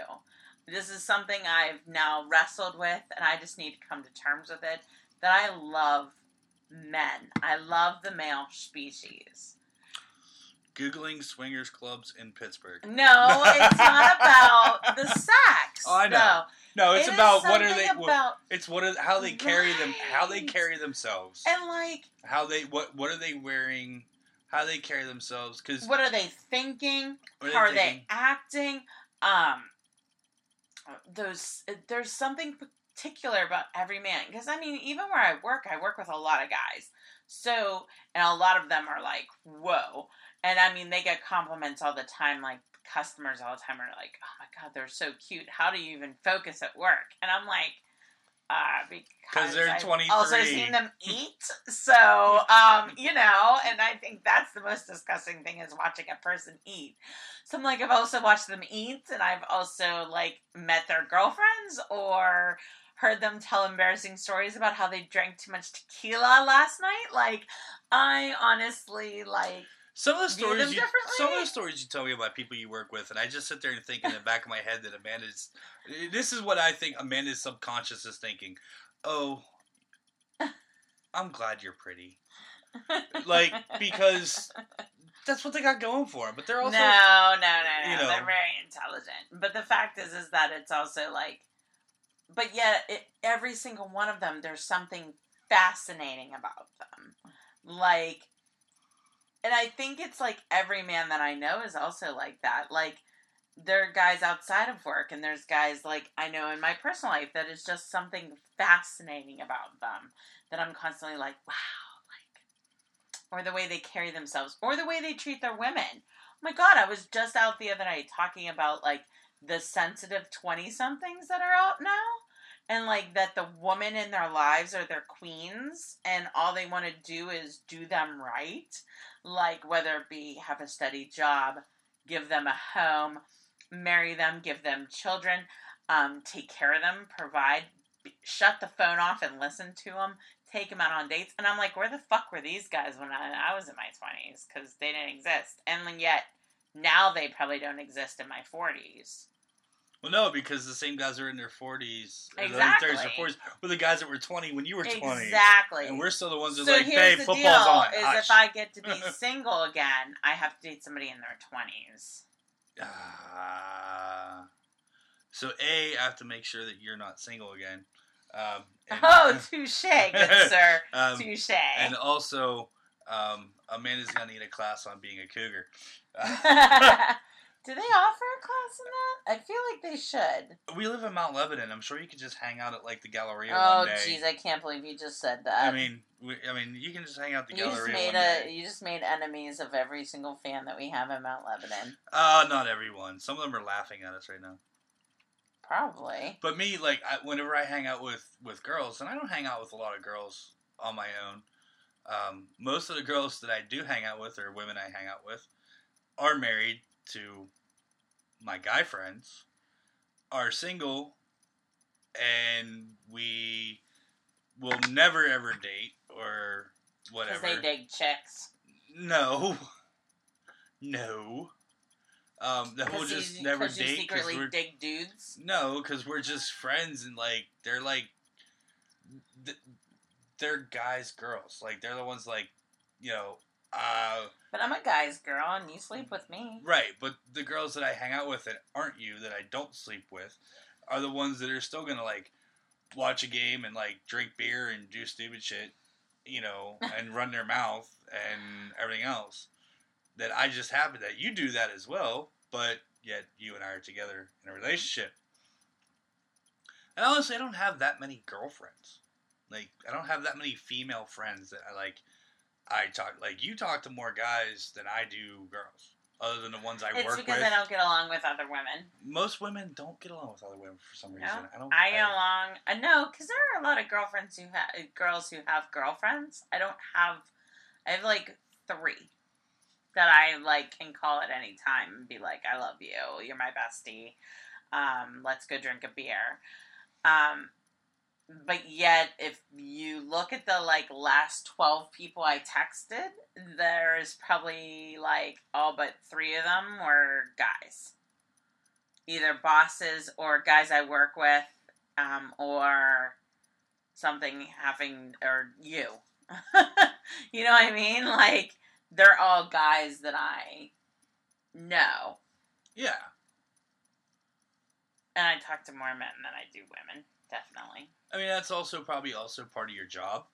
This is something I've now wrestled with, and I just need to come to terms with it. That I love men. I love the male species. Googling swingers clubs in Pittsburgh. No, it's not about the sex. Oh, I know. though. No, it's It about what are they? About, it's what are, how they carry them. How they carry themselves. and like, How they what what are they wearing? How they carry themselves? Because what are they thinking? Are they How are they thinking? acting? Um, those there's something particular about every man because I mean, even where I work, I work with a lot of guys. So, and a lot of them are like, "Whoa!" And I mean, they get compliments all the time. Like customers all the time are like, "Oh my god, they're so cute. How do you even focus at work?" And I'm like. Uh, because they're I've 23. Also seen them eat, so um, you know, and I think that's the most disgusting thing is watching a person eat. So I'm like, I've also watched them eat, and I've also like met their girlfriends or heard them tell embarrassing stories about how they drank too much tequila last night. Like, I honestly like. Some of the stories you, some of the stories you tell me about people you work with, and I just sit there and think in the back of my head that Amanda's. This is what I think Amanda's subconscious is thinking. Oh, I'm glad you're pretty. Like because that's what they got going for 'em, But they're also no, no, no, no. you know. They're very intelligent. But the fact is, is that it's also like, but yet, it, every single one of them, there's something fascinating about them. Like, and I think it's like every man that I know is also like that. Like, there are guys outside of work, and there's guys like I know in my personal life that is just something fascinating about them that I'm constantly like, wow, like, or the way they carry themselves, or the way they treat their women. Oh my god, I was just out the other night talking about like the sensitive 20 somethings that are out now. And like that the woman in their lives are their queens and all they want to do is do them right. Like whether it be have a steady job, give them a home, marry them, give them children, um, take care of them, provide, shut the phone off and listen to them, take them out on dates. And I'm like, where the fuck were these guys when I, I was in my 20s? Because they didn't exist. And yet now they probably don't exist in my 40s. Well, no, because the same guys are in their 40s, or Exactly. their 30s or 40s, were the guys that were 20 when you were 20. Exactly. And we're still the ones that so are like, "Babe, football's deal: on." is Hush. if I get to be single again, I have to date somebody in their 20s. Ah. so a, I have to make sure that you're not single again. Um, and, oh, touche, good sir. um, touche. and also, um, Amanda's gonna need a class on being a cougar. Do they offer a class in that? I feel like they should. we live in Mount Lebanon. I'm sure you could just hang out at like the Galleria Oh, jeez, I can't believe you just said that. I mean, we, I mean, you can just hang out at the you just Galleria made one a you just made enemies of every single fan that we have in Mount Lebanon. Uh, not everyone. Some of them are laughing at us right now. Probably. But me, like, I, whenever I hang out with with girls, and I don't hang out with a lot of girls on my own. Um, most of the girls that I do hang out with, or women I hang out with, are married to my guy friends, are single, and we will never ever date or whatever. Because they dig chicks. No, no. Um, that we'll just you, never 'cause date because secretly we're dig dudes. no, because we're just friends and like they're like they're guys, girls. Like they're the ones like you know, uh, But I'm a guy's girl, and you sleep with me. right. But the girls that I hang out with that aren't you, that I don't sleep with, are the ones that are still gonna like watch a game and like drink beer and do stupid shit, you know, and run their mouth and everything else. That I just happen that you do that as well, but yet you and I are together in a relationship. And honestly, I don't have that many girlfriends. Like, I don't have that many female friends that I like. I talk like you talk to more guys than I do girls, other than the ones I it's work because. I don't get along with other women. Most women don't get along with other women for some reason. No, I don't. I get along. Uh, no, because there are a lot of girlfriends who have girls who have girlfriends. I don't have. I have like three that I like can call at any time and be like, "I love you. You're my bestie. Um, let's go drink a beer." Um, but yet, if you look at the like last twelve people I texted, there's probably like all but three of them were guys either bosses or guys I work with, um, or something having or you. you know what I mean? Like they're all guys that I know, Yeah, and I talk to more men than I do women. Definitely. I mean that's also probably also part of your job,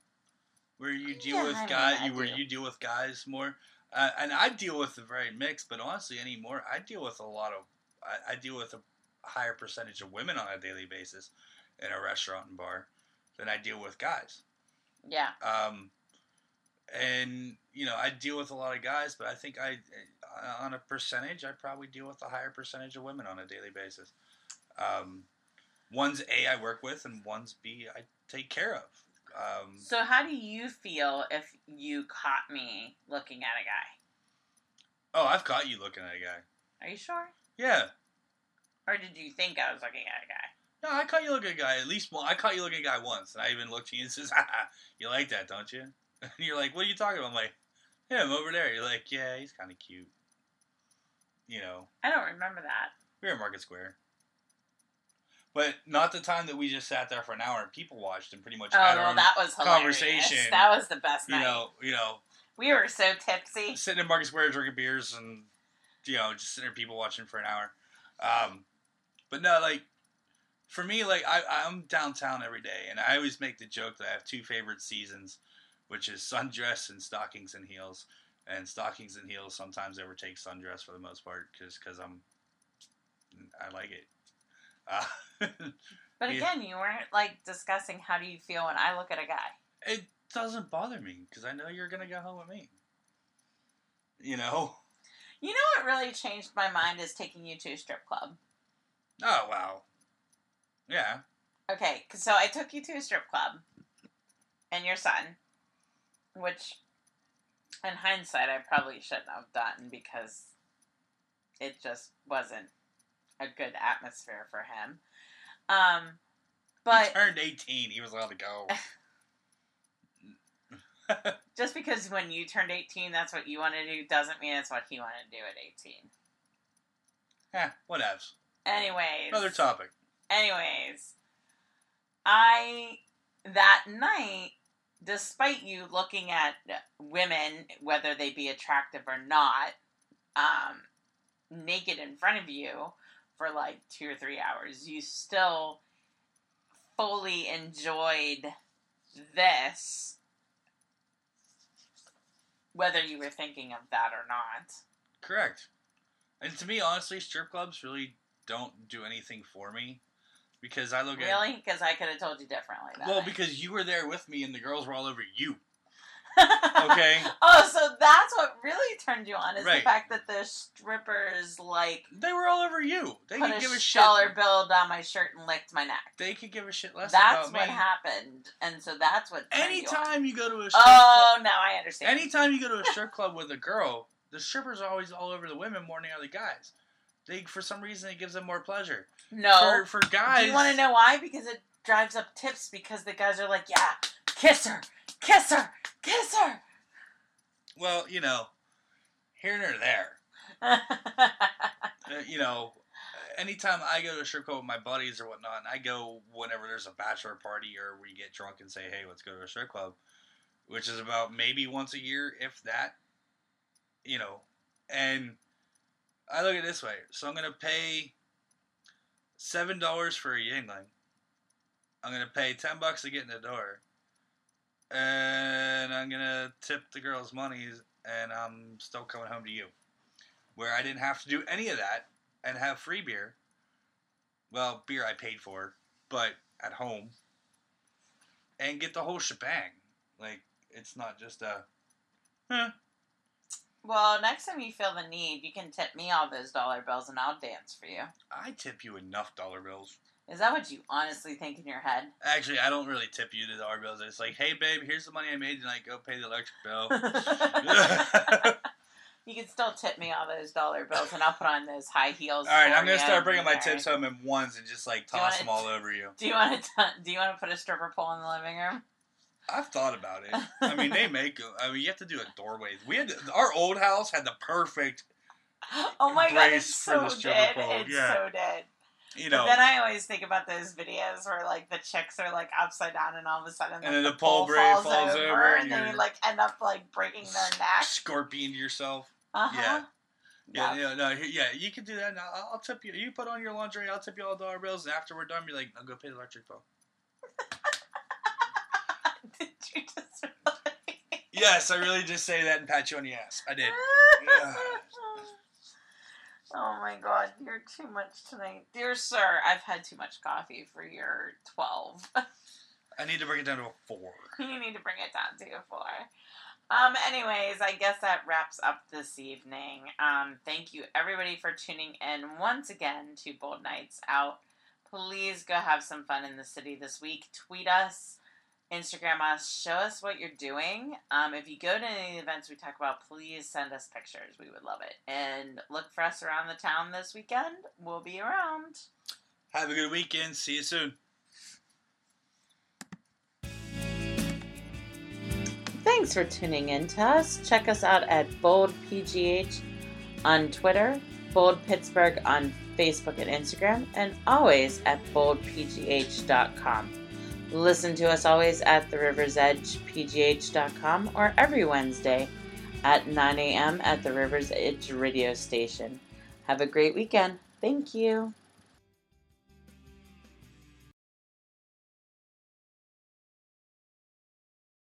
where you deal Yeah, with I guys, you where do. you deal with guys more. Uh, and I deal with a very mixed, but honestly, anymore, I deal with a lot of, I, I deal with a higher percentage of women on a daily basis in a restaurant and bar than I deal with guys. Yeah. Um, and you know, I deal with a lot of guys, but I think I, uh, on a percentage, I probably deal with a higher percentage of women on a daily basis. Um, one's A I work with, and one's B I take care of. Um, So how do you feel if you caught me looking at a guy? oh, I've caught you looking at a guy. Are you sure? Yeah. Or did you think I was looking at a guy? No, I caught you looking at a guy at least one. I caught you looking at a guy once, and I even looked at you and says, "Ha, "You like that, don't you?" And you're like, "What are you talking about?" I'm like, "Him over there." You're like, "Yeah, he's kind of cute." You know, I don't remember that. we were in Market Square, but not the time that we just sat there for an hour and people watched and pretty much Oh, had well, our, that was hilarious. conversation. That was the best you night. know, you know, we were so tipsy. sitting in Market Square drinking beers and you know just sitting there people watching for an hour. Um, but no, like for me, like I, I'm downtown every day, and I always make the joke that I have two favorite seasons, which is sundress and stockings and heels. And stockings and heels sometimes overtake sundress for the most part because because I'm I like it. Uh, But again, you weren't like discussing how do you feel when I look at a guy. it doesn't bother me because I know you're gonna go home with me. You know. You know what really changed my mind is taking you to a strip club. Oh wow. Yeah. Okay, so I took you to a strip club, and your son, which, in hindsight, I probably shouldn't have done because it just wasn't a good atmosphere for him. Um, but he turned 18. He was allowed to go. just because when you turned 18, that's what you want to do, doesn't mean it's what he wanted to do at 18. yeah, whatevs. Anyways. Another topic. Anyways, I that night, despite you looking at women, whether they be attractive or not, um, naked in front of you for like two or three hours, you still fully enjoyed this, whether you were thinking of that or not. Correct. And to me, honestly, strip clubs really don't do anything for me because I look at Really? Because I could have told you differently. Well night. because you were there with me and the girls were all over you. Okay. Oh, so that's what really turned you on is the fact that the strippers like They were all over you. They could a give a shit. dollar bill down my shirt and licked my neck. They could give a shit less That's what me. happened, and so that's what. turned you on. Anytime you go to a strip Oh, now I understand. Anytime you go to a strip club with a girl, the strippers are always all over the women more than the other guys. They, for some reason, it gives them more pleasure. no. For, for guys, Do you want to know why? Because it drives up tips. Because the guys are like, "Yeah, kiss her, kiss her, kiss her." Well, you know, here nor there. Uh, you know, anytime I go to a strip club with my buddies or whatnot, and I go whenever there's a bachelor party or we get drunk and say, "Hey, let's go to a strip club," which is about maybe once a year, if that. You know, and I look at it this way: so I'm gonna pay seven dollars for a Yuengling. I'm gonna pay ten bucks to get in the door, and I'm gonna tip the girls' monies, and I'm still coming home to you where I didn't have to do any of that and have free beer. Well, beer I paid for, but at home. And get the whole shebang. Like, it's not just a Huh. Well, next time you feel the need, you can tip me all those dollar bills and I'll dance for you. I tip you enough dollar bills. Is that what you honestly think in your head? Actually, I don't really tip you to the bills. It's like, hey, babe, here's the money I made tonight. Go pay the electric bill. you can still tip me all those dollar bills and I'll put on those high heels. All right, I'm gonna start bringing my tips home in ones and just like toss them all over you. Do you want to? Do you want to put a stripper pole in the living room? I've thought about it. I mean, they make. I mean, you have to do a doorway. We had our old house had the perfect, Oh my god, it Brace for so the stripper did. pole, It yeah. so did. You But know. then I always think about those videos where like the chicks are like upside down and all of a sudden And then the, the pole pole falls, falls over, over and and they like end up like breaking their neck. Scorpion yourself. Uh-huh. Yeah. Yeah, Yeah. no, yeah, you can do that. Now, I'll, I'll tip you. You put on your laundry. I'll tip you all the dollar bills, and after we're done, you're like, I'll go pay the electric bill. Did you just really? Yes, I really just say that and pat you on the ass. I did. Oh my god, you're too much tonight. Dear sir, I've had too much coffee for your 12. I need to bring it down to a four. you need to bring it down to a 4. Um, anyways, I guess that wraps up this evening. Um, thank you everybody for tuning in once again to Bold Nights Out. Please go have some fun in the city this week. Tweet us, Instagram us, show us what you're doing. Um, if you go to any events we talk about, please send us pictures. We would love it. And look for us around the town this weekend. We'll be around. Have a good weekend. See you soon. Thanks for tuning in to us. Check us out at Bold PGH on Twitter, Bold Pittsburgh on Facebook and Instagram, and always at boldpgh.com. Listen to us always at the River's Edge PGH.com or every Wednesday at 9 a.m. at the River's Edge radio station. Have a great weekend. Thank you.